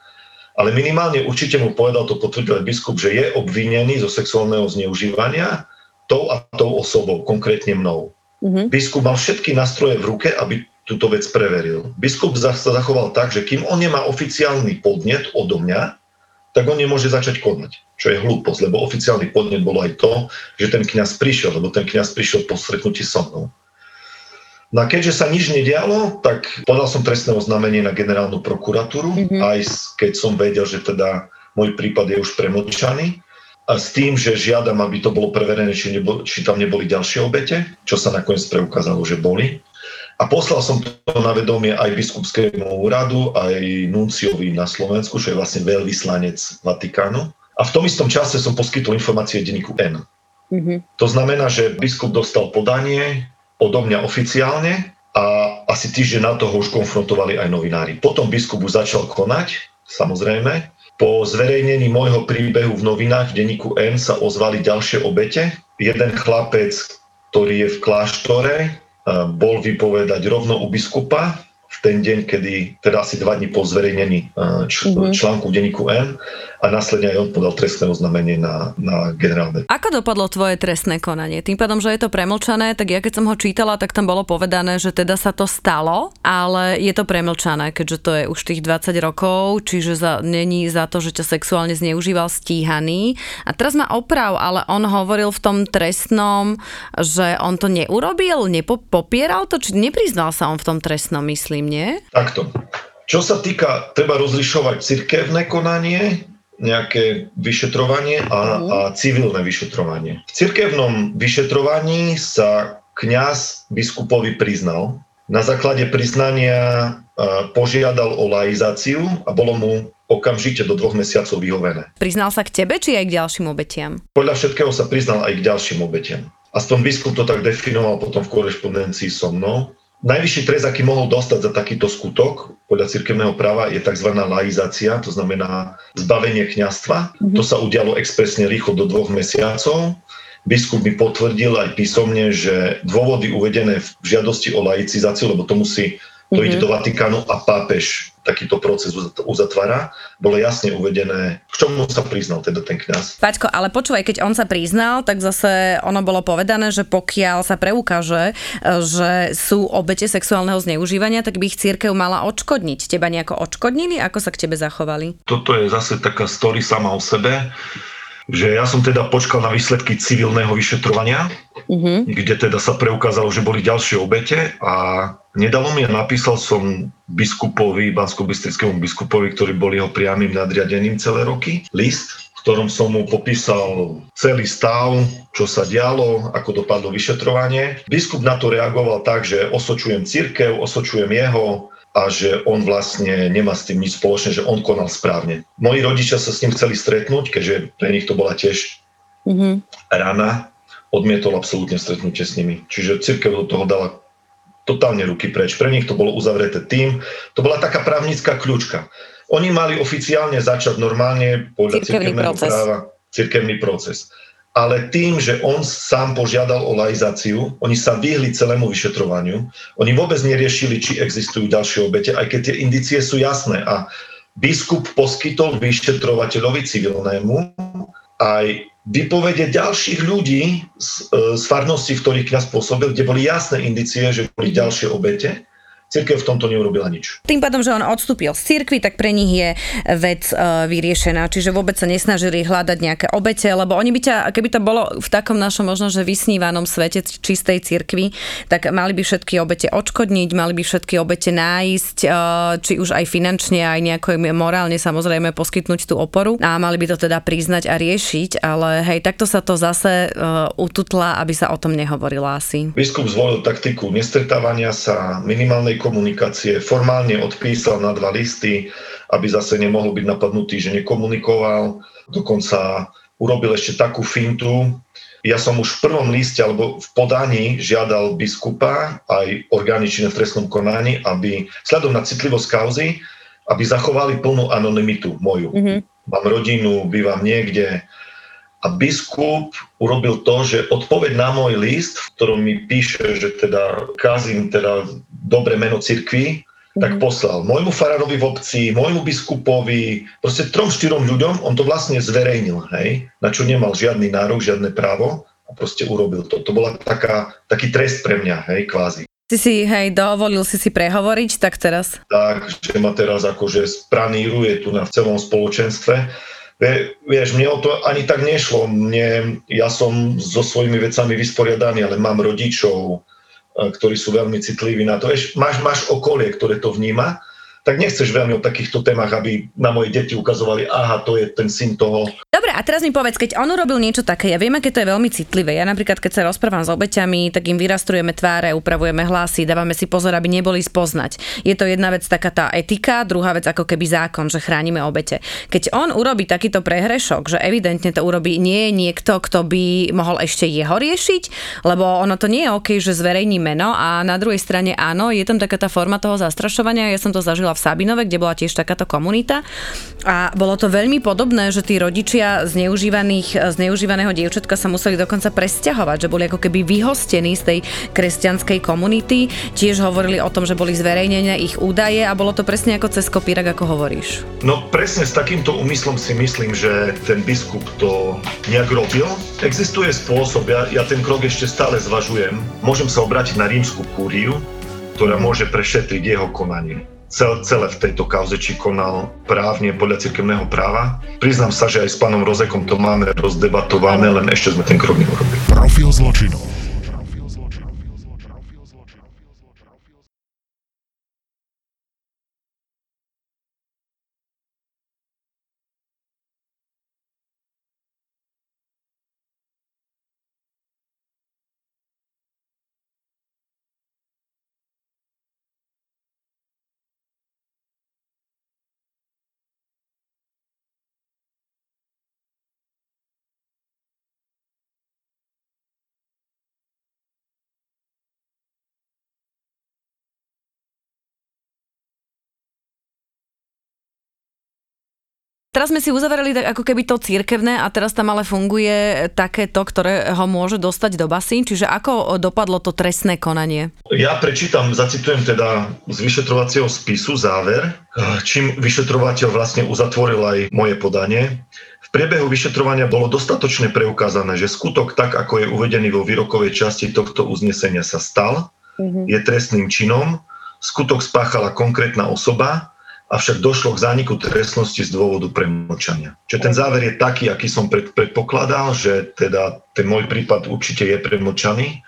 ale minimálne určite mu povedal, to potvrdil aj biskup, že je obvinený zo sexuálneho zneužívania tou a tou osobou, konkrétne mnou. Mm-hmm. Biskup mal všetky nástroje v ruke, aby túto vec preveril. Biskup sa zachoval tak, že kým on nemá oficiálny podnet odo mňa, tak on nemôže začať konať. Čo je hlúposť, lebo oficiálny podnet bolo aj to, že ten kňaz prišiel, lebo ten kňaz prišiel po stretnutí so mnou. No a keďže sa nič nedialo, tak podal som trestné oznámenie na generálnu prokuratúru, mm-hmm. aj keď som vedel, že teda môj prípad je už premlčaný a s tým, že žiadam, aby to bolo preverené, či, nebol, či tam neboli ďalšie obete, čo sa nakoniec preukázalo, že boli. A poslal som to na vedomie aj biskupskému úradu, aj nunciovi na Slovensku, čo je vlastne veľvyslanec Vatikánu. A v tom istom čase som poskytol informácie denníku N. Mm-hmm. To znamená, že biskup dostal podanie odo mňa oficiálne a asi týždeň na toho už konfrontovali aj novinári. Potom biskup už začal konať, samozrejme, po zverejnení môjho príbehu v novinách v denníku N sa ozvali ďalšie obete. Jeden chlapec, ktorý je v kláštore, bol vypovedať rovno u biskupa v ten deň, kedy, teda asi dva dní po zverejnení eh, č- mm-hmm. článku v denníku N a následne aj on podal trestné oznámenie na, na generálne. Ako dopadlo tvoje trestné konanie? Tým pádom, že je to premlčané, tak ja keď som ho čítala, tak tam bolo povedané, že teda sa to stalo, ale je to premlčané, keďže to je už tých 20 rokov, čiže za, není za to, že ťa sexuálne zneužíval stíhaný. A teraz ma oprav, ale on hovoril v tom trestnom, že on to neurobil, nepopieral to, či nepriznal sa on v tom trestnom, myslím myslím, nie? Takto. Čo sa týka, treba rozlišovať cirkevné konanie, nejaké vyšetrovanie a, uh-huh. a civilné vyšetrovanie. V cirkevnom vyšetrovaní sa kňaz biskupovi priznal. Na základe priznania požiadal o laizáciu a bolo mu okamžite do dvoch mesiacov vyhovené. Priznal sa k tebe, či aj k ďalším obetiam? Podľa všetkého sa priznal aj k ďalším obetiam. Aspoň biskup to tak definoval potom v korešpondencii so mnou. Najvyšší trest, aký mohol dostať za takýto skutok podľa cirkevného práva je tzv. laizácia, to znamená zbavenie kňastva. Mm-hmm. To sa udialo expresne rýchlo do dvoch mesiacov. Biskup mi potvrdil aj písomne, že dôvody uvedené v žiadosti o laicizáciu, lebo to musí to ide do Vatikánu a pápež takýto proces uzatvára, bolo jasne uvedené, k čomu sa priznal teda ten kňaz. Paťko, ale počúvaj, keď on sa priznal, tak zase ono bolo povedané, že pokiaľ sa preukáže, že sú obete sexuálneho zneužívania, tak by ich církev mala odškodniť. Teba nejako odškodnili? Ako sa k tebe zachovali? Toto je zase taká story sama o sebe že ja som teda počkal na výsledky civilného vyšetrovania, uh-huh. kde teda sa preukázalo, že boli ďalšie obete a nedalo mi a napísal som biskupovi, bansko biskupovi, ktorý bol jeho priamým nadriadeným celé roky, list, v ktorom som mu popísal celý stav, čo sa dialo, ako dopadlo vyšetrovanie. Biskup na to reagoval tak, že osočujem církev, osočujem jeho, a že on vlastne nemá s tým nič spoločné, že on konal správne. Moji rodičia sa s ním chceli stretnúť, keďže pre nich to bola tiež mm-hmm. rana, odmietol absolútne stretnutie s nimi. Čiže církev do toho dala totálne ruky preč. Pre nich to bolo uzavreté tým. To bola taká právnická kľúčka. Oni mali oficiálne začať normálne podľa cirkevného práva cirkevný proces. ale tým, že on sám požiadal o laizáciu, oni sa vyhli celému vyšetrovaniu, oni vôbec neriešili, či existujú ďalšie obete, aj keď tie indície sú jasné. A biskup poskytol vyšetrovateľovi civilnému aj vypovede ďalších ľudí z, e, z farnosti, ktorých kniaz pôsobil, kde boli jasné indície, že boli ďalšie obete Cirkev v tomto neurobila nič. Tým pádom, že on odstúpil z cirkvi, tak pre nich je vec uh, vyriešená. Čiže vôbec sa nesnažili hľadať nejaké obete, lebo oni by ťa, keby to bolo v takom našom možno, že vysnívanom svete čistej cirkvi, tak mali by všetky obete odškodniť, mali by všetky obete nájsť, uh, či už aj finančne, aj nejako morálne samozrejme poskytnúť tú oporu a mali by to teda priznať a riešiť, ale hej, takto sa to zase uh, ututla, aby sa o tom nehovorilo asi. Biskup zvolil taktiku nestretávania sa, minimálnej komunikácie, formálne odpísal na dva listy, aby zase nemohol byť napadnutý, že nekomunikoval. Dokonca urobil ešte takú fintu. Ja som už v prvom liste alebo v podaní žiadal biskupa aj orgány v trestnom konaní, aby sledom na citlivosť kauzy, aby zachovali plnú anonymitu moju. Mm-hmm. Mám rodinu, bývam niekde, a biskup urobil to, že odpoveď na môj list, v ktorom mi píše, že teda kazím teda dobre meno cirkvi, mm-hmm. tak mhm. poslal môjmu farárovi v obci, môjmu biskupovi, proste trom, štyrom ľuďom, on to vlastne zverejnil, hej, na čo nemal žiadny nárok, žiadne právo a proste urobil to. To bola taká, taký trest pre mňa, hej, kvázi. Si si, hej, dovolil si si prehovoriť, tak teraz? Tak, že ma teraz akože spraníruje tu na celom spoločenstve Vieš, mne o to ani tak nešlo. Mne, ja som so svojimi vecami vysporiadaný, ale mám rodičov, eh, ktorí sú veľmi citliví na to. Vieš, máš, máš okolie, ktoré to vníma tak nechceš veľmi o takýchto témach, aby na moje deti ukazovali, aha, to je ten syn toho. Dobre, a teraz mi povedz, keď on urobil niečo také, ja viem, aké to je veľmi citlivé. Ja napríklad, keď sa rozprávam s obeťami, tak im vyrastrujeme tváre, upravujeme hlasy, dávame si pozor, aby neboli spoznať. Je to jedna vec taká tá etika, druhá vec ako keby zákon, že chránime obete. Keď on urobí takýto prehrešok, že evidentne to urobí nie je niekto, kto by mohol ešte jeho riešiť, lebo ono to nie je OK, že zverejní meno a na druhej strane áno, je tam taká tá forma toho zastrašovania, ja som to zažila v Sabinove, kde bola tiež takáto komunita. A bolo to veľmi podobné, že tí rodičia zneužívaných, zneužívaného dievčatka sa museli dokonca presťahovať, že boli ako keby vyhostení z tej kresťanskej komunity. Tiež hovorili o tom, že boli zverejnené ich údaje a bolo to presne ako cez kopírak, ako hovoríš. No presne s takýmto úmyslom si myslím, že ten biskup to nejak robil. Existuje spôsob, ja, ja ten krok ešte stále zvažujem. Môžem sa obrátiť na rímsku kúriu, ktorá môže prešetriť jeho konanie celé v tejto kauze, či konal právne podľa cirkevného práva. Priznám sa, že aj s pánom Rozekom to máme rozdebatované, len ešte sme ten krok neurobili. Profil zločinu. Teraz sme si uzavreli ako keby to církevné a teraz tam ale funguje takéto, ktoré ho môže dostať do basy. Čiže ako dopadlo to trestné konanie? Ja prečítam, zacitujem teda z vyšetrovacieho spisu záver, čím vyšetrovateľ vlastne uzatvoril aj moje podanie. V priebehu vyšetrovania bolo dostatočne preukázané, že skutok tak, ako je uvedený vo výrokovej časti tohto uznesenia sa stal, mm-hmm. je trestným činom, skutok spáchala konkrétna osoba, avšak došlo k zániku trestnosti z dôvodu premlčania. Čiže ten záver je taký, aký som pred, predpokladal, že teda ten môj prípad určite je premlčaný,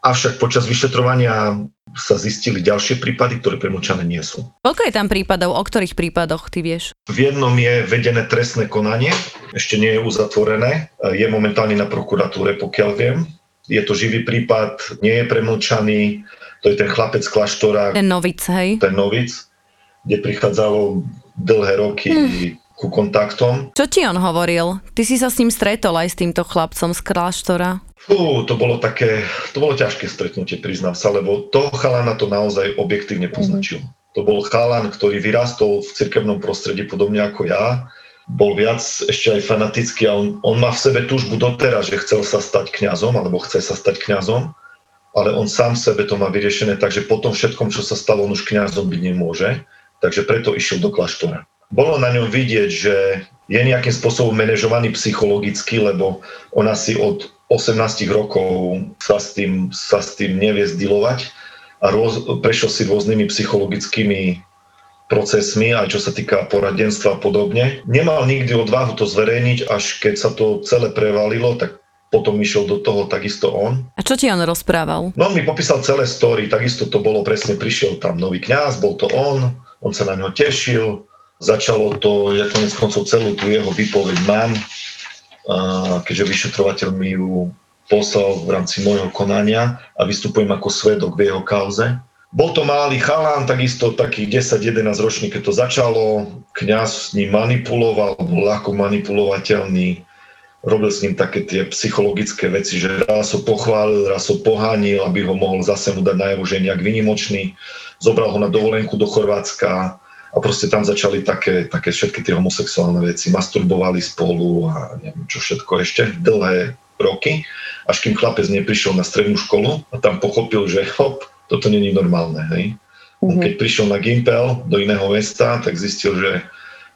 avšak počas vyšetrovania sa zistili ďalšie prípady, ktoré premlčané nie sú. Koľko je tam prípadov? O ktorých prípadoch ty vieš? V jednom je vedené trestné konanie, ešte nie je uzatvorené, je momentálne na prokuratúre, pokiaľ viem. Je to živý prípad, nie je premlčaný, to je ten chlapec kláštora. Ten novic, hej? Ten novic kde prichádzalo dlhé roky mm. ku kontaktom. Čo ti on hovoril? Ty si sa s ním stretol aj s týmto chlapcom z kláštora? Fú, to bolo také, to bolo ťažké stretnutie, priznám sa, lebo toho chalana to naozaj objektívne poznačil. Mm. To bol chalan, ktorý vyrastol v cirkevnom prostredí podobne ako ja. bol viac ešte aj fanatický a on, on má v sebe túžbu doteraz, že chcel sa stať kňazom alebo chce sa stať kňazom, ale on sám sebe to má vyriešené, takže po tom všetkom, čo sa stalo, on už kňazom byť nemôže, takže preto išiel do kláštora. Bolo na ňom vidieť, že je nejakým spôsobom manažovaný psychologicky, lebo on asi od 18 rokov sa s tým, sa s tým nevie zdilovať a roz, prešiel si rôznymi psychologickými procesmi, aj čo sa týka poradenstva a podobne. Nemal nikdy odvahu to zverejniť, až keď sa to celé prevalilo, tak potom išiel do toho takisto on. A čo ti on rozprával? No on mi popísal celé story, takisto to bolo presne, prišiel tam nový kňaz, bol to on, on sa na ňo tešil, začalo to, ja konec koncov celú tú jeho výpoveď mám, keďže vyšetrovateľ mi ju poslal v rámci môjho konania a vystupujem ako svedok v jeho kauze. Bol to malý chalán, takisto taký 10-11 ročný, keď to začalo. Kňaz s ním manipuloval, bol ľahko manipulovateľný. Robil s ním také tie psychologické veci, že raz ho pochválil, raz ho pohánil, aby ho mohol zase mu dať najavo, že je nejak vynimočný. Zobral ho na dovolenku do Chorvátska a proste tam začali také, také všetky tie homosexuálne veci. Masturbovali spolu a neviem čo všetko ešte dlhé roky, až kým chlapec neprišiel na strednú školu a tam pochopil, že hop, toto není normálne, hej. Mm-hmm. Keď prišiel na Gimpel do iného mesta, tak zistil, že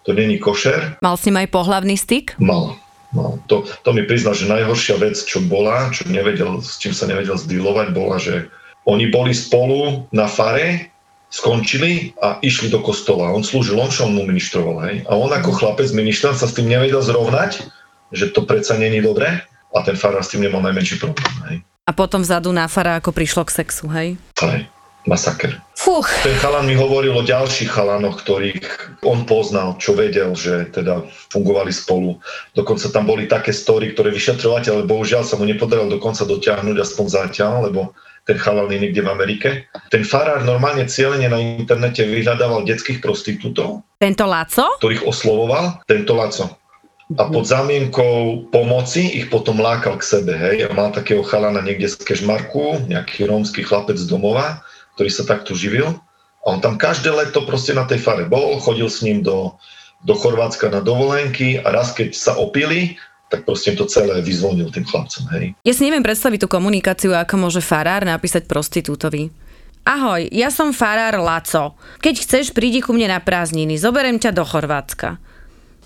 to není košer. Mal s ním aj pohlavný styk? Mal. Mal. To, to mi priznal, že najhoršia vec, čo bola, čo nevedel, s čím sa nevedel zdýlovať, bola, že oni boli spolu na fare, skončili a išli do kostola. On slúžil, on čo on mu ministroval, hej. A on ako chlapec minister sa s tým nevedel zrovnať, že to predsa není dobré a ten farár s tým nemal najmenší problém, hej. A potom vzadu na fara, ako prišlo k sexu, hej? Hej, masaker. Fuch. Ten chalan mi hovoril o ďalších chalanoch, ktorých on poznal, čo vedel, že teda fungovali spolu. Dokonca tam boli také story, ktoré vyšetrovateľ, ale bohužiaľ sa mu nepodarilo dokonca dotiahnuť aspoň zatiaľ, lebo ten chalan je niekde v Amerike. Ten farár normálne cieľene na internete vyhľadával detských prostitútov. Tento Laco? Ktorých oslovoval. Tento Laco a pod zámienkou pomoci ich potom lákal k sebe, hej, a mal takého chalana niekde z Kešmarku, nejaký rómsky chlapec z domova, ktorý sa takto živil a on tam každé leto proste na tej fare bol, chodil s ním do, do Chorvátska na dovolenky a raz keď sa opili, tak proste to celé vyzvonil tým chlapcom, hej. Ja si neviem predstaviť tú komunikáciu, ako môže farár napísať prostitútovi. Ahoj, ja som farár Laco. Keď chceš, prídi ku mne na prázdniny, zoberiem ťa do Chorvátska.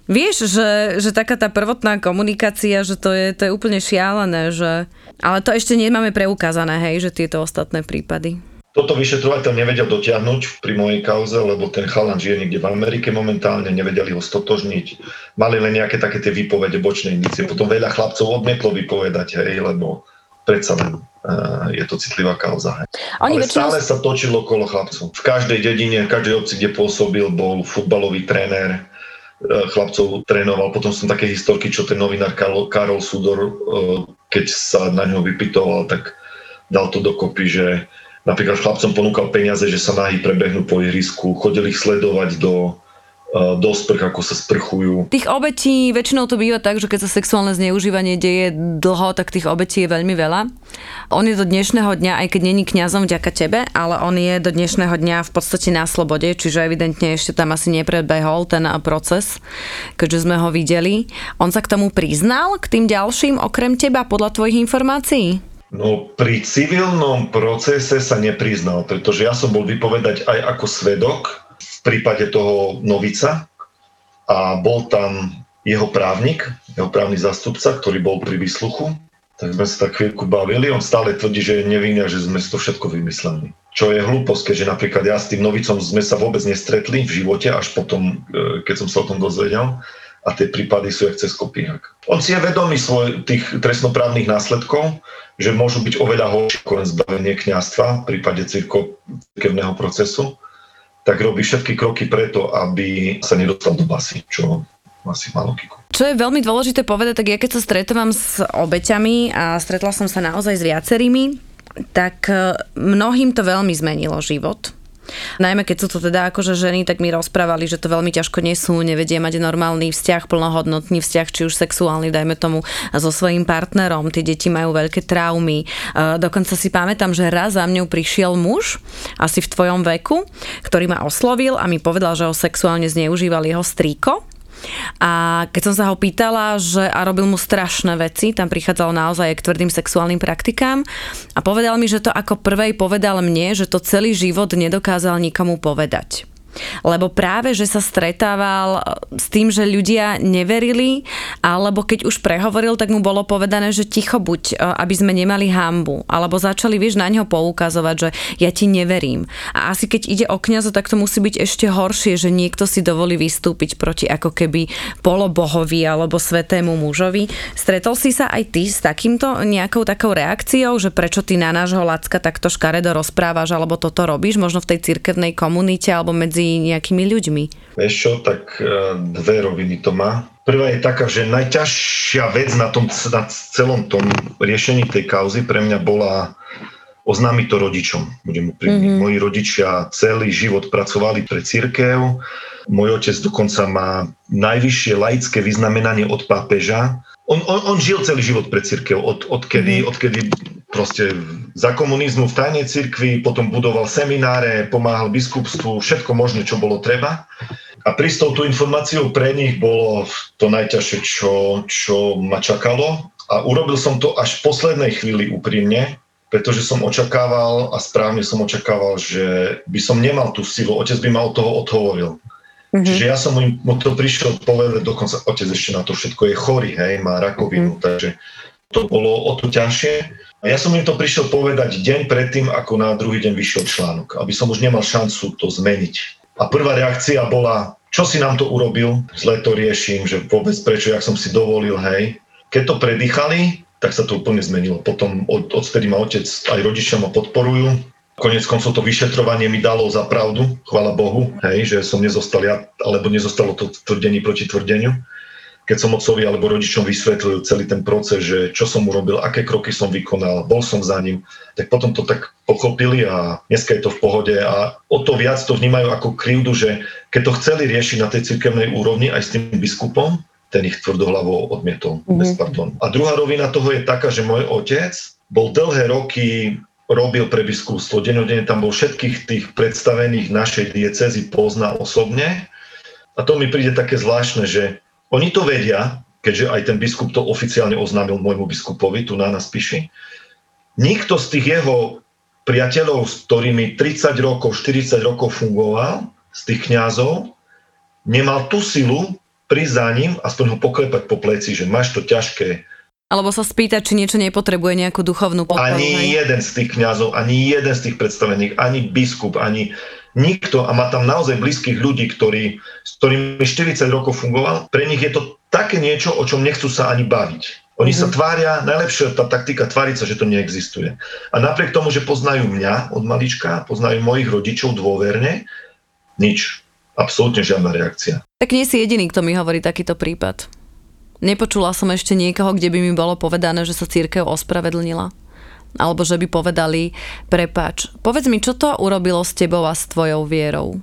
Vieš, že, že taká tá prvotná komunikácia, že to je, to je úplne šialené, že... Ale to ešte nemáme preukázané, hej, že tieto ostatné prípady. Toto vyšetrovateľ nevedel dotiahnuť pri mojej kauze, lebo ten chalan žije niekde v Amerike momentálne, nevedeli ho stotožniť. Mali len nejaké také tie výpovede, bočné indície. Potom veľa chlapcov odmietlo vypovedať, hej, lebo predsa len uh, je to citlivá kauza. Hej. Oni Ale väčšinou... stále sa točilo okolo chlapcov. V každej dedine, v každej obci, kde pôsobil, bol futbalový tréner, E, chlapcov trénoval. Potom som také historky, čo ten novinár Karol, Karol Sudor, e, keď sa na ňo vypitoval, tak dal to dokopy, že napríklad chlapcom ponúkal peniaze, že sa nahy prebehnú po ihrisku, chodili ich sledovať do, E, do sprch, ako sa sprchujú. Tých obetí, väčšinou to býva tak, že keď sa sexuálne zneužívanie deje dlho, tak tých obetí je veľmi veľa. On je do dnešného dňa, aj keď není kňazom vďaka tebe, ale on je do dnešného dňa v podstate na slobode, čiže evidentne ešte tam asi nepredbehol ten proces, keďže sme ho videli. On sa k tomu priznal, k tým ďalším, okrem teba, podľa tvojich informácií? No pri civilnom procese sa nepriznal, pretože ja som bol vypovedať aj ako svedok, prípade toho novica a bol tam jeho právnik, jeho právny zastupca, ktorý bol pri výsluchu. Tak sme sa tak chvíľku bavili, on stále tvrdí, že je nevinný a že sme si to všetko vymysleli. Čo je hlúposť, keďže napríklad ja s tým novicom sme sa vôbec nestretli v živote, až potom, e, keď som sa o tom dozvedel a tie prípady sú jak cez kopírak. On si je vedomý svoj, tých trestnoprávnych následkov, že môžu byť oveľa horšie ako len zbavenie kniastva v prípade cirkevného procesu tak robí všetky kroky preto, aby sa nedostal do basy, čo asi má logiku. Čo je veľmi dôležité povedať, tak ja keď sa stretávam s obeťami a stretla som sa naozaj s viacerými, tak e, mnohým to veľmi zmenilo život. Najmä keď sú to teda akože ženy, tak mi rozprávali, že to veľmi ťažko nesú, nevedie mať normálny vzťah, plnohodnotný vzťah, či už sexuálny, dajme tomu, so svojím partnerom. Tie deti majú veľké traumy. E, dokonca si pamätám, že raz za mňou prišiel muž, asi v tvojom veku, ktorý ma oslovil a mi povedal, že ho sexuálne zneužíval jeho strýko A keď som sa ho pýtala, že a robil mu strašné veci, tam prichádzalo naozaj k tvrdým sexuálnym praktikám a povedal mi, že to ako prvej povedal mne, že to celý život nedokázal nikomu povedať lebo práve, že sa stretával e, s tým, že ľudia neverili, alebo keď už prehovoril, tak mu bolo povedané, že ticho buď, e, aby sme nemali hambu, alebo začali, vieš, na ňo poukazovať, že ja ti neverím. A asi keď ide o kniaza, tak to musí byť ešte horšie, že niekto si dovolí vystúpiť proti ako keby polobohovi alebo svetému mužovi. Stretol si sa aj ty s takýmto nejakou takou reakciou, že prečo ty na nášho lacka takto škaredo rozprávaš alebo toto robíš, možno v tej cirkevnej komunite alebo medzi nejakými ľuďmi? Vieš čo, tak e, dve roviny to má. Prvá je taká, že najťažšia vec na, tom, na celom tom riešení tej kauzy pre mňa bola oznámiť to rodičom. Budem úprimný. Mm-hmm. Moji rodičia celý život pracovali pre církev. Môj otec dokonca má najvyššie laické vyznamenanie od pápeža. On, on, on žil celý život pre církev, od, odkedy, mm-hmm. odkedy proste za komunizmu v tajnej cirkvi, potom budoval semináre, pomáhal biskupstvu, všetko možné, čo bolo treba. A prísť tú informáciou pre nich bolo to najťažšie, čo, čo ma čakalo. A urobil som to až v poslednej chvíli úprimne, pretože som očakával a správne som očakával, že by som nemal tú silu, otec by ma od toho odhovoril. Mm-hmm. Čiže ja som mu to prišiel povedať, dokonca otec ešte na to všetko je chorý, hej, má rakovinu, mm-hmm. takže to bolo o to ťažšie. A ja som im to prišiel povedať deň predtým, ako na druhý deň vyšiel článok, aby som už nemal šancu to zmeniť. A prvá reakcia bola, čo si nám to urobil, zle to riešim, že vôbec prečo, jak som si dovolil, hej. Keď to predýchali, tak sa to úplne zmenilo. Potom od, odtedy ma otec aj rodičia ma podporujú. Konec koncov to vyšetrovanie mi dalo za pravdu, chvala Bohu, hej, že som nezostal ja, alebo nezostalo to tvrdení proti tvrdeniu keď som otcovi alebo rodičom vysvetlil celý ten proces, že čo som urobil, aké kroky som vykonal, bol som za ním, tak potom to tak pochopili a dneska je to v pohode a o to viac to vnímajú ako krivdu, že keď to chceli riešiť na tej cirkevnej úrovni aj s tým biskupom, ten ich tvrdohlavo odmietol, mm-hmm. bez pardon. A druhá rovina toho je taká, že môj otec bol dlhé roky robil pre biskupstvo. Denodene tam bol všetkých tých predstavených našej diecezy pozná osobne. A to mi príde také zvláštne, že oni to vedia, keďže aj ten biskup to oficiálne oznámil môjmu biskupovi, tu na nás píši. Nikto z tých jeho priateľov, s ktorými 30 rokov, 40 rokov fungoval, z tých kňazov, nemal tú silu prísť za ním, aspoň ho poklepať po pleci, že máš to ťažké. Alebo sa spýtať, či niečo nepotrebuje nejakú duchovnú podporu. Ani hej? jeden z tých kňazov, ani jeden z tých predstavených, ani biskup, ani nikto a má tam naozaj blízkych ľudí, ktorí, s ktorými 40 rokov fungoval, pre nich je to také niečo, o čom nechcú sa ani baviť. Oni mm-hmm. sa mhm. tvária, najlepšia tá taktika tváriť sa, že to neexistuje. A napriek tomu, že poznajú mňa od malička, poznajú mojich rodičov dôverne, nič. Absolútne žiadna reakcia. Tak nie si jediný, kto mi hovorí takýto prípad. Nepočula som ešte niekoho, kde by mi bolo povedané, že sa církev ospravedlnila alebo že by povedali, prepač, povedz mi, čo to urobilo s tebou a s tvojou vierou?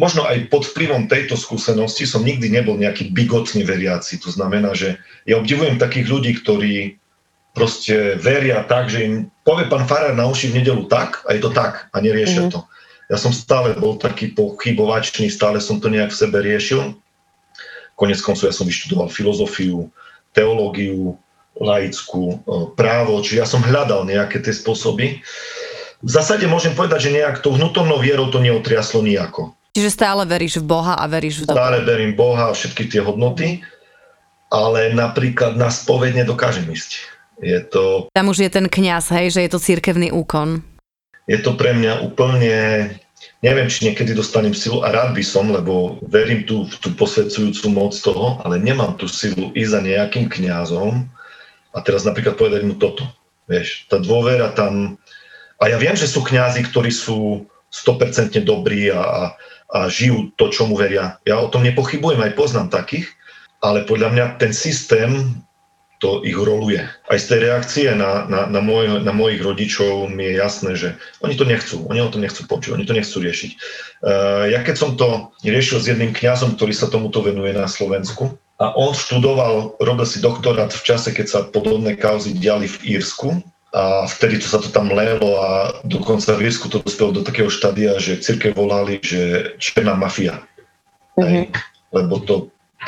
Možno aj pod vplyvom tejto skúsenosti som nikdy nebol nejaký bigotný veriaci. To znamená, že ja obdivujem takých ľudí, ktorí proste veria tak, že im povie pán Farár na uši v nedelu tak a je to tak a neriešia mm-hmm. to. Ja som stále bol taký pochybovačný, stále som to nejak v sebe riešil. Konec koncov ja som vyštudoval filozofiu, teológiu, laickú, právo, čiže ja som hľadal nejaké tie spôsoby. V zásade môžem povedať, že nejak tou vnútornou vierou to neotriaslo nejako. Čiže stále veríš v Boha a veríš v dobro. Stále verím Boha a všetky tie hodnoty, ale napríklad na spoveď nedokážem ísť. Je to... Tam už je ten kňaz, hej, že je to církevný úkon. Je to pre mňa úplne... Neviem, či niekedy dostanem silu a rád by som, lebo verím v tú posvedcujúcu moc toho, ale nemám tú silu ísť za nejakým kňazom, a teraz napríklad povedať mu toto. Vieš, tá dôvera tam... A ja viem, že sú kňazi, ktorí sú 100% dobrí a, a, a žijú to, čo mu veria. Ja o tom nepochybujem, aj poznám takých, ale podľa mňa ten systém to ich roluje. Aj z tej reakcie na, na, na, môj, na mojich rodičov mi je jasné, že oni to nechcú, oni o tom nechcú počuť, oni to nechcú riešiť. Uh, ja keď som to riešil s jedným kňazom, ktorý sa tomuto venuje na Slovensku, a on študoval, robil si doktorát v čase, keď sa podobné kauzy diali v Írsku a vtedy to sa to tam lelo a dokonca v Írsku to dospelo do takého štádia, že církev volali, že černá mafia. Mm-hmm. Lebo to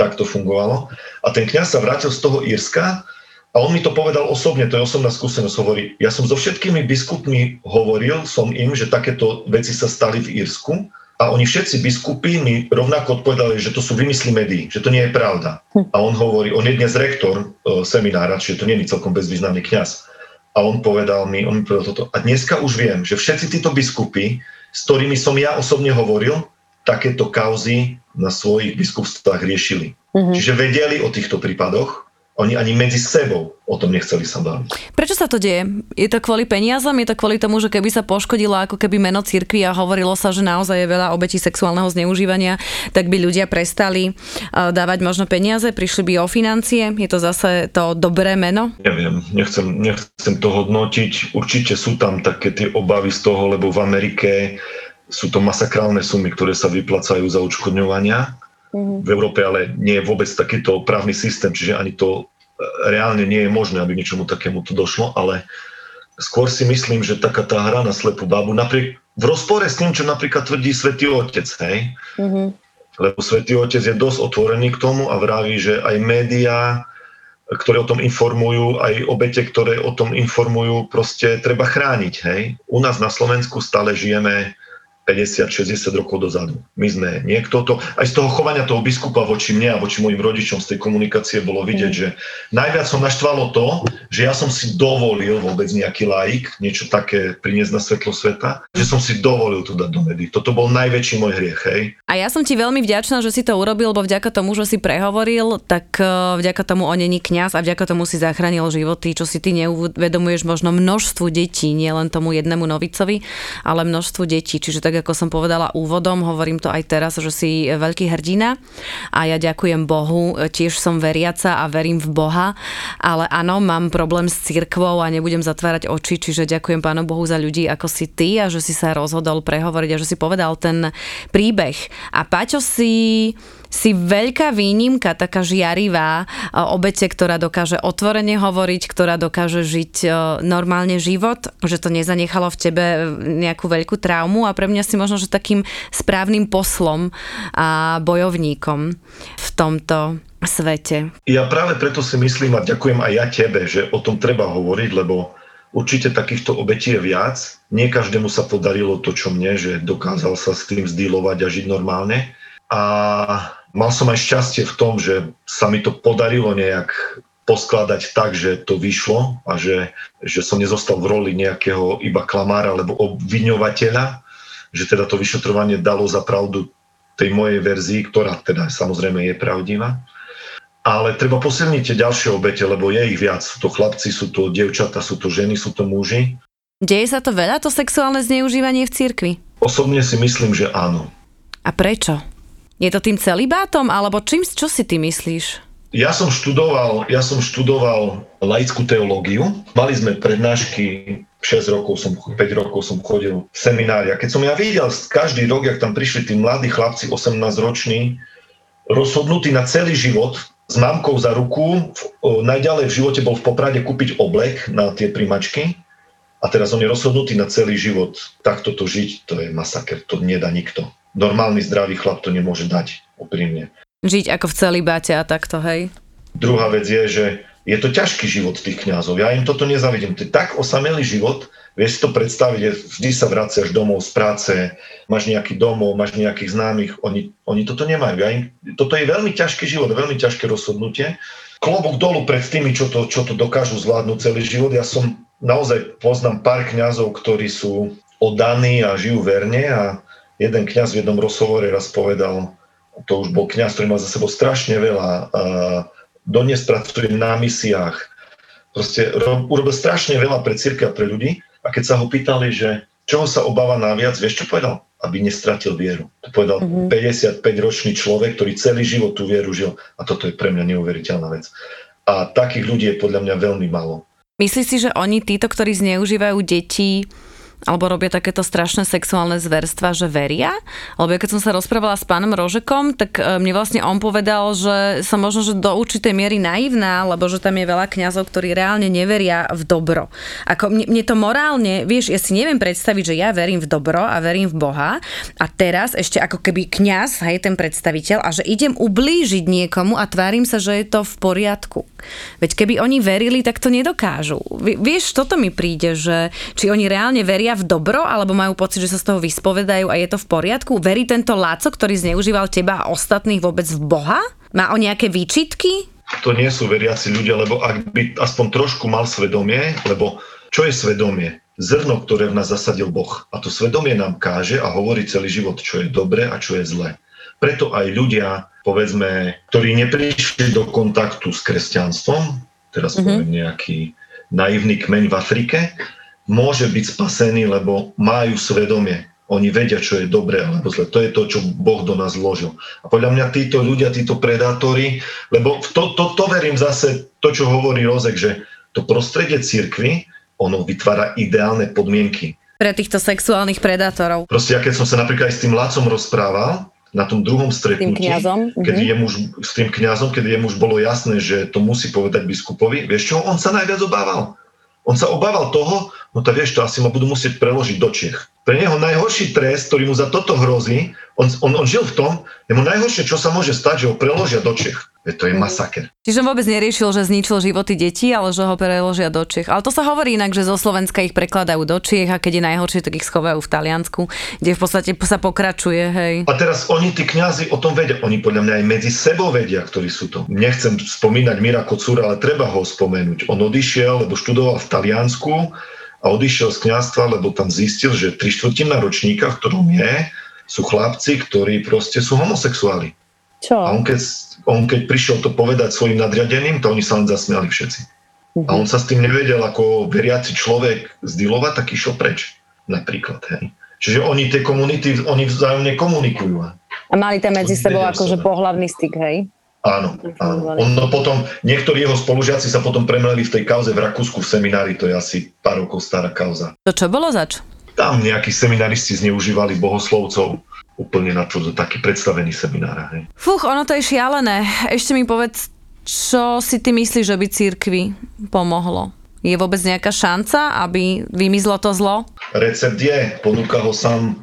tak to fungovalo. A ten kňaz sa vrátil z toho Írska a on mi to povedal osobne, to je osobná skúsenosť, hovorí, ja som so všetkými biskupmi hovoril som im, že takéto veci sa stali v Írsku a oni všetci biskupy mi rovnako odpovedali, že to sú vymysly médií, že to nie je pravda. A on hovorí, on je dnes rektor e, seminára, čiže to nie je celkom bezvýznamný kňaz. A on povedal mi, on mi povedal toto. A dneska už viem, že všetci títo biskupy, s ktorými som ja osobne hovoril, takéto kauzy na svojich biskupstvách riešili. Mm-hmm. Čiže vedeli o týchto prípadoch oni ani medzi sebou o tom nechceli sa baviť. Prečo sa to deje? Je to kvôli peniazom? Je to kvôli tomu, že keby sa poškodilo ako keby meno cirkvi a hovorilo sa, že naozaj je veľa obetí sexuálneho zneužívania, tak by ľudia prestali dávať možno peniaze, prišli by o financie? Je to zase to dobré meno? Neviem, nechcem, nechcem to hodnotiť. Určite sú tam také tie obavy z toho, lebo v Amerike sú to masakrálne sumy, ktoré sa vyplacajú za odškodňovania v Európe ale nie je vôbec takýto právny systém, čiže ani to e, reálne nie je možné, aby ničomu takému to došlo, ale skôr si myslím, že taká tá hra na slepú babu, napriek, v rozpore s tým, čo napríklad tvrdí Svetý Otec, hej? Mm-hmm. Lebo Svetý Otec je dosť otvorený k tomu a vraví, že aj médiá, ktoré o tom informujú, aj obete, ktoré o tom informujú, proste treba chrániť, hej? U nás na Slovensku stále žijeme 50-60 rokov dozadu. My sme niekto to, aj z toho chovania toho biskupa voči mne a voči mojim rodičom z tej komunikácie bolo vidieť, mm. že najviac som naštvalo to, že ja som si dovolil vôbec nejaký laik, niečo také priniesť na svetlo sveta, že som si dovolil to dať do médií. Toto bol najväčší môj hriech, hej. A ja som ti veľmi vďačná, že si to urobil, lebo vďaka tomu, že si prehovoril, tak e, vďaka tomu on není kňaz a vďaka tomu si zachránil životy, čo si ty neuvedomuješ možno množstvu detí, nielen tomu jednému novicovi, ale množstvu detí. Čiže tak tak ako som povedala úvodom, hovorím to aj teraz, že si veľký hrdina a ja ďakujem Bohu, tiež som veriaca a verím v Boha, ale áno, mám problém s cirkvou a nebudem zatvárať oči, čiže ďakujem Pánu Bohu za ľudí ako si ty a že si sa rozhodol prehovoriť a že si povedal ten príbeh. A Paťo si si veľká výnimka, taká žiarivá e, obete, ktorá dokáže otvorene hovoriť, ktorá dokáže žiť e, normálne život, že to nezanechalo v tebe nejakú veľkú traumu a pre mňa si možno, že takým správnym poslom a bojovníkom v tomto svete. Ja práve preto si myslím a ďakujem aj ja tebe, že o tom treba hovoriť, lebo určite takýchto obetí je viac. Nie každému sa podarilo to, čo mne, že dokázal sa s tým zdýlovať a žiť normálne. A mal som aj šťastie v tom, že sa mi to podarilo nejak poskladať tak, že to vyšlo a že, že som nezostal v roli nejakého iba klamára alebo obviňovateľa, že teda to vyšetrovanie dalo za pravdu tej mojej verzii, ktorá teda samozrejme je pravdivá. Ale treba posilniť tie ďalšie obete, lebo je ich viac. Sú to chlapci, sú to dievčata, sú to ženy, sú to muži. Deje sa to veľa, to sexuálne zneužívanie v cirkvi? Osobne si myslím, že áno. A prečo? Je to tým celibátom, alebo čím, čo si ty myslíš? Ja som študoval, ja som študoval laickú teológiu. Mali sme prednášky, 6 rokov som, 5 rokov som chodil v seminári. A keď som ja videl každý rok, jak tam prišli tí mladí chlapci, 18 roční, rozhodnutí na celý život, s mamkou za ruku, najďalej v živote bol v Poprade kúpiť oblek na tie primačky a teraz on je rozhodnutý na celý život. Takto to žiť, to je masaker, to nedá nikto normálny zdravý chlap to nemôže dať, úprimne. Žiť ako v celibáte a takto, hej? Druhá vec je, že je to ťažký život tých kňazov. Ja im toto nezavidím. To je tak osamelý život, vieš si to predstaviť, vždy sa vraciaš domov z práce, máš nejaký domov, máš nejakých známych, oni, oni toto nemajú. Ja im, toto je veľmi ťažký život, veľmi ťažké rozhodnutie. Klobok dolu pred tými, čo to, čo to dokážu zvládnuť celý život. Ja som naozaj poznám pár kňazov, ktorí sú oddaní a žijú verne a jeden kňaz v jednom rozhovore raz povedal, to už bol kňaz, ktorý má za sebou strašne veľa, dodnes pracuje na misiách, proste urobil strašne veľa pre církev a pre ľudí a keď sa ho pýtali, že čoho sa obáva najviac, vieš čo povedal? Aby nestratil vieru. To povedal mm-hmm. 55-ročný človek, ktorý celý život tú vieru žil a toto je pre mňa neuveriteľná vec. A takých ľudí je podľa mňa veľmi málo. Myslíš si, že oni, títo, ktorí zneužívajú deti, alebo robia takéto strašné sexuálne zverstva, že veria? Lebo keď som sa rozprávala s pánom Rožekom, tak e, mne vlastne on povedal, že som možno že do určitej miery naivná, lebo že tam je veľa kňazov, ktorí reálne neveria v dobro. Ako mne, mne to morálne, vieš, ja si neviem predstaviť, že ja verím v dobro a verím v Boha a teraz ešte ako keby kňaz, hej, ten predstaviteľ a že idem ublížiť niekomu a tvárim sa, že je to v poriadku. Veď keby oni verili, tak to nedokážu. Vieš, toto mi príde, že či oni reálne veria v dobro, alebo majú pocit, že sa z toho vyspovedajú a je to v poriadku? Verí tento Láco, ktorý zneužíval teba a ostatných vôbec v Boha? Má o nejaké výčitky? To nie sú veriaci ľudia, lebo ak by aspoň trošku mal svedomie, lebo čo je svedomie? Zrno, ktoré v nás zasadil Boh. A to svedomie nám káže a hovorí celý život, čo je dobré a čo je zlé. Preto aj ľudia, povedzme, ktorí neprišli do kontaktu s kresťanstvom, teraz mm-hmm. poviem nejaký naivný kmeň v Afrike, môže byť spasený, lebo majú svedomie. Oni vedia, čo je dobré alebo zle. To je to, čo Boh do nás vložil. A podľa mňa títo ľudia, títo predátori, lebo to, to, to verím zase, to, čo hovorí Rozek, že to prostredie cirkvy, ono vytvára ideálne podmienky. Pre týchto sexuálnych predátorov. Proste, ja keď som sa napríklad aj s tým Lacom rozprával, na tom druhom stretnutí, tým keď mhm. je muž, s tým kňazom, keď je muž bolo jasné, že to musí povedať biskupovi, vieš čo, on sa najviac obával. On sa obával toho, no tak vieš to, asi ma budú musieť preložiť do Čech. Pre neho najhorší trest, ktorý mu za toto hrozí, on, on, on žil v tom, je mu najhoršie, čo sa môže stať, že ho preložia do Čech. Veď to je mhm. masaker. Čiže on vôbec neriešil, že zničil životy detí, ale že ho preložia do Čech. Ale to sa hovorí inak, že zo Slovenska ich prekladajú do Čech a keď je najhoršie, tak ich schovajú v Taliansku, kde v podstate sa pokračuje. Hej. A teraz oni, tí kňazi, o tom vedia. Oni podľa mňa aj medzi sebou vedia, ktorí sú to. Nechcem spomínať Mira Kocúra, ale treba ho spomenúť. On odišiel, lebo študoval v Taliansku a odišiel z kňazstva, lebo tam zistil, že tri štvrtina ročníka, v ktorom je, sú chlapci, ktorí proste sú homosexuáli. Čo? A on keď, on keď prišiel to povedať svojim nadriadeným, to oni sa len zasmiali všetci. Uh-huh. A on sa s tým nevedel ako veriaci človek zdilovať, tak išiel preč. Napríklad. Hej. Čiže oni tie komunity, oni vzájomne komunikujú. A mali tam medzi sebou akože pohlavný styk, hej? Áno, áno. Ono potom, niektorí jeho spolužiaci sa potom premleli v tej kauze v Rakúsku v seminári, to je asi pár rokov stará kauza. To čo bolo zač? Tam nejakí seminaristi zneužívali bohoslovcov úplne na to, taký predstavený seminár. Hej. Fuch, ono to je šialené. Ešte mi povedz, čo si ty myslíš, že by církvi pomohlo? Je vôbec nejaká šanca, aby vymizlo to zlo? Recept je, ponúka ho sám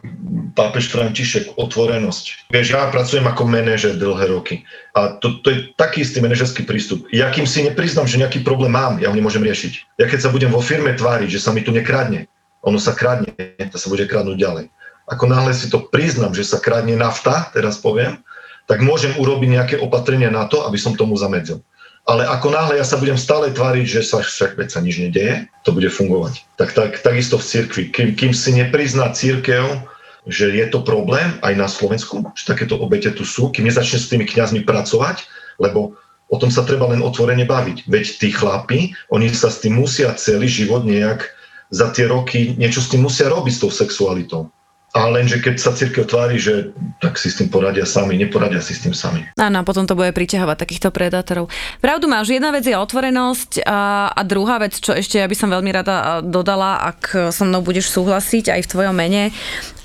pápež František, otvorenosť. Vieš, ja pracujem ako manažer dlhé roky a to, to je taký istý manažerský prístup. Ja kým si nepriznam, že nejaký problém mám, ja ho nemôžem riešiť. Ja keď sa budem vo firme tváriť, že sa mi tu nekradne, ono sa kradne, to sa bude kradnúť ďalej. Ako náhle si to priznam, že sa kradne nafta, teraz poviem, tak môžem urobiť nejaké opatrenia na to, aby som tomu zamedzil ale ako náhle ja sa budem stále tváriť, že sa však veď sa nič nedeje, to bude fungovať. Tak, tak takisto v cirkvi. Kým, kým si neprizná církev, že je to problém aj na Slovensku, že takéto obete tu sú, kým nezačne s tými kňazmi pracovať, lebo o tom sa treba len otvorene baviť. Veď tí chlapi, oni sa s tým musia celý život nejak za tie roky, niečo s tým musia robiť s tou sexualitou. A lenže keď sa církev tvári, že tak si s tým poradia sami, neporadia si s tým sami. Áno, a potom to bude priťahovať takýchto predátorov. Pravdu máš, jedna vec je otvorenosť a, a druhá vec, čo ešte ja by som veľmi rada dodala, ak so mnou budeš súhlasiť aj v tvojom mene,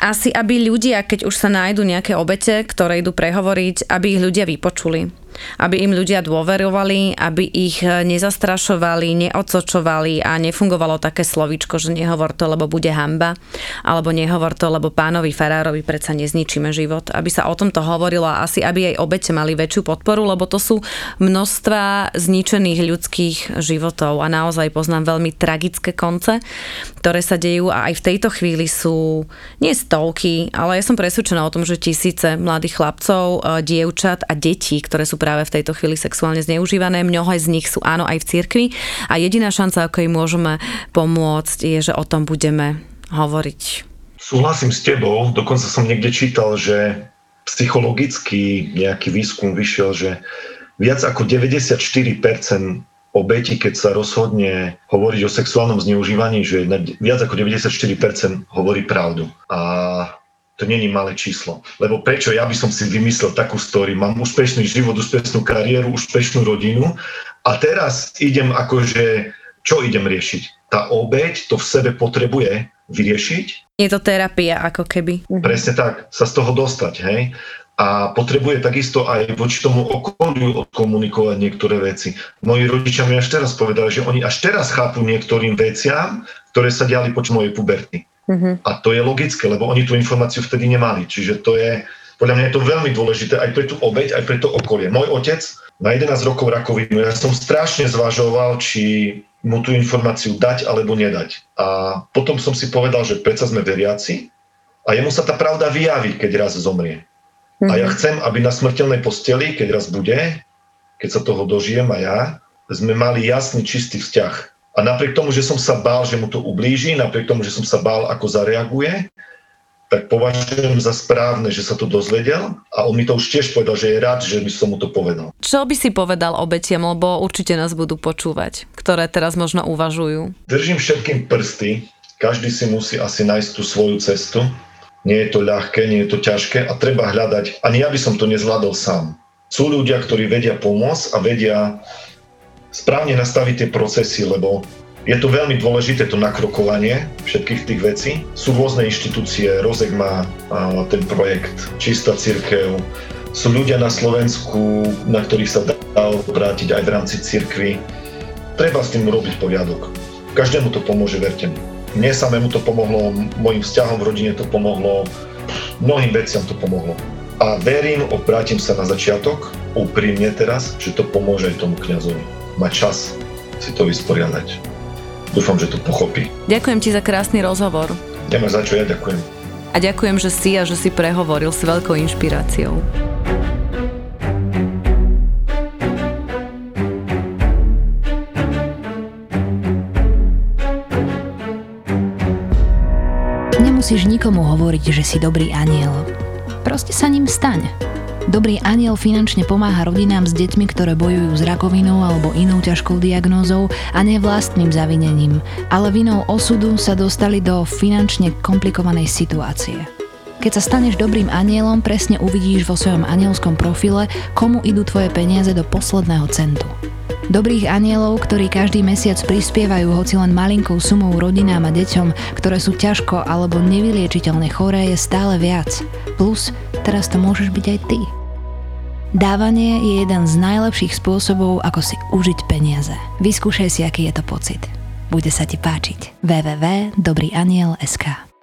asi aby ľudia, keď už sa nájdu nejaké obete, ktoré idú prehovoriť, aby ich ľudia vypočuli aby im ľudia dôverovali, aby ich nezastrašovali, neodsočovali a nefungovalo také slovíčko, že nehovor to, lebo bude hamba, alebo nehovor to, lebo pánovi Farárovi predsa nezničíme život. Aby sa o tomto hovorilo a asi aby aj obete mali väčšiu podporu, lebo to sú množstva zničených ľudských životov a naozaj poznám veľmi tragické konce, ktoré sa dejú a aj v tejto chvíli sú nie stovky, ale ja som presvedčená o tom, že tisíce mladých chlapcov, e, dievčat a detí, ktoré sú práve v tejto chvíli sexuálne zneužívané. Mnohé z nich sú áno aj v cirkvi a jediná šanca, ako im môžeme pomôcť, je, že o tom budeme hovoriť. Súhlasím s tebou, dokonca som niekde čítal, že psychologický nejaký výskum vyšiel, že viac ako 94% obeti, keď sa rozhodne hovoriť o sexuálnom zneužívaní, že viac ako 94% hovorí pravdu. A to není malé číslo. Lebo prečo ja by som si vymyslel takú story, mám úspešný život, úspešnú kariéru, úspešnú rodinu a teraz idem akože, čo idem riešiť? Tá obeď to v sebe potrebuje vyriešiť. Je to terapia ako keby. Presne tak, sa z toho dostať, hej a potrebuje takisto aj voči tomu okoliu odkomunikovať niektoré veci. Moji rodičia mi až teraz povedali, že oni až teraz chápu niektorým veciam, ktoré sa diali počas mojej puberty. Uh-huh. A to je logické, lebo oni tú informáciu vtedy nemali. Čiže to je, podľa mňa je to veľmi dôležité aj pre tú obeď, aj pre to okolie. Môj otec na 11 rokov rakovinu, ja som strašne zvažoval, či mu tú informáciu dať alebo nedať. A potom som si povedal, že predsa sme veriaci a jemu sa tá pravda vyjaví, keď raz zomrie. Mm-hmm. A ja mhm. chcem, aby na smrteľnej posteli, keď raz bude, keď sa toho dožijem a ja, sme mali jasný, čistý vzťah. A napriek tomu, že som sa bál, že mu to ublíži, napriek tomu, že som sa bál, ako zareaguje, tak považujem za správne, že sa to dozvedel a on mi to už tiež povedal, že je rád, že by som mu to povedal. Čo by si povedal obetiam, lebo určite nás budú počúvať, ktoré teraz možno uvažujú? Držím všetkým prsty, každý si musí asi nájsť tú svoju cestu nie je to ľahké, nie je to ťažké a treba hľadať, ani ja by som to nezvládol sám. Sú ľudia, ktorí vedia pomôcť a vedia správne nastaviť tie procesy, lebo je to veľmi dôležité to nakrokovanie všetkých tých vecí. Sú rôzne inštitúcie, Rozek má ten projekt Čistá církev, sú ľudia na Slovensku, na ktorých sa dá obrátiť aj v rámci církvy. Treba s tým robiť poriadok. Každému to pomôže, verte mi. Mne samému to pomohlo, mojim vzťahom v rodine to pomohlo, mnohým veciam to pomohlo. A verím, obrátim sa na začiatok, úprimne teraz, že to pomôže aj tomu kňazovi. Mať čas si to vysporiadať. Dúfam, že to pochopí. Ďakujem ti za krásny rozhovor. Ďakujem za čo, ja ďakujem. A ďakujem, že si a že si prehovoril s veľkou inšpiráciou. nemusíš nikomu hovoriť, že si dobrý aniel. Proste sa ním staň. Dobrý aniel finančne pomáha rodinám s deťmi, ktoré bojujú s rakovinou alebo inou ťažkou diagnózou a nie vlastným zavinením, ale vinou osudu sa dostali do finančne komplikovanej situácie. Keď sa staneš dobrým anielom, presne uvidíš vo svojom anielskom profile, komu idú tvoje peniaze do posledného centu. Dobrých anielov, ktorí každý mesiac prispievajú hoci len malinkou sumou rodinám a deťom, ktoré sú ťažko alebo nevyliečiteľne choré, je stále viac. Plus, teraz to môžeš byť aj ty. Dávanie je jeden z najlepších spôsobov, ako si užiť peniaze. Vyskúšaj si, aký je to pocit. Bude sa ti páčiť. www.dobrýaniel.sk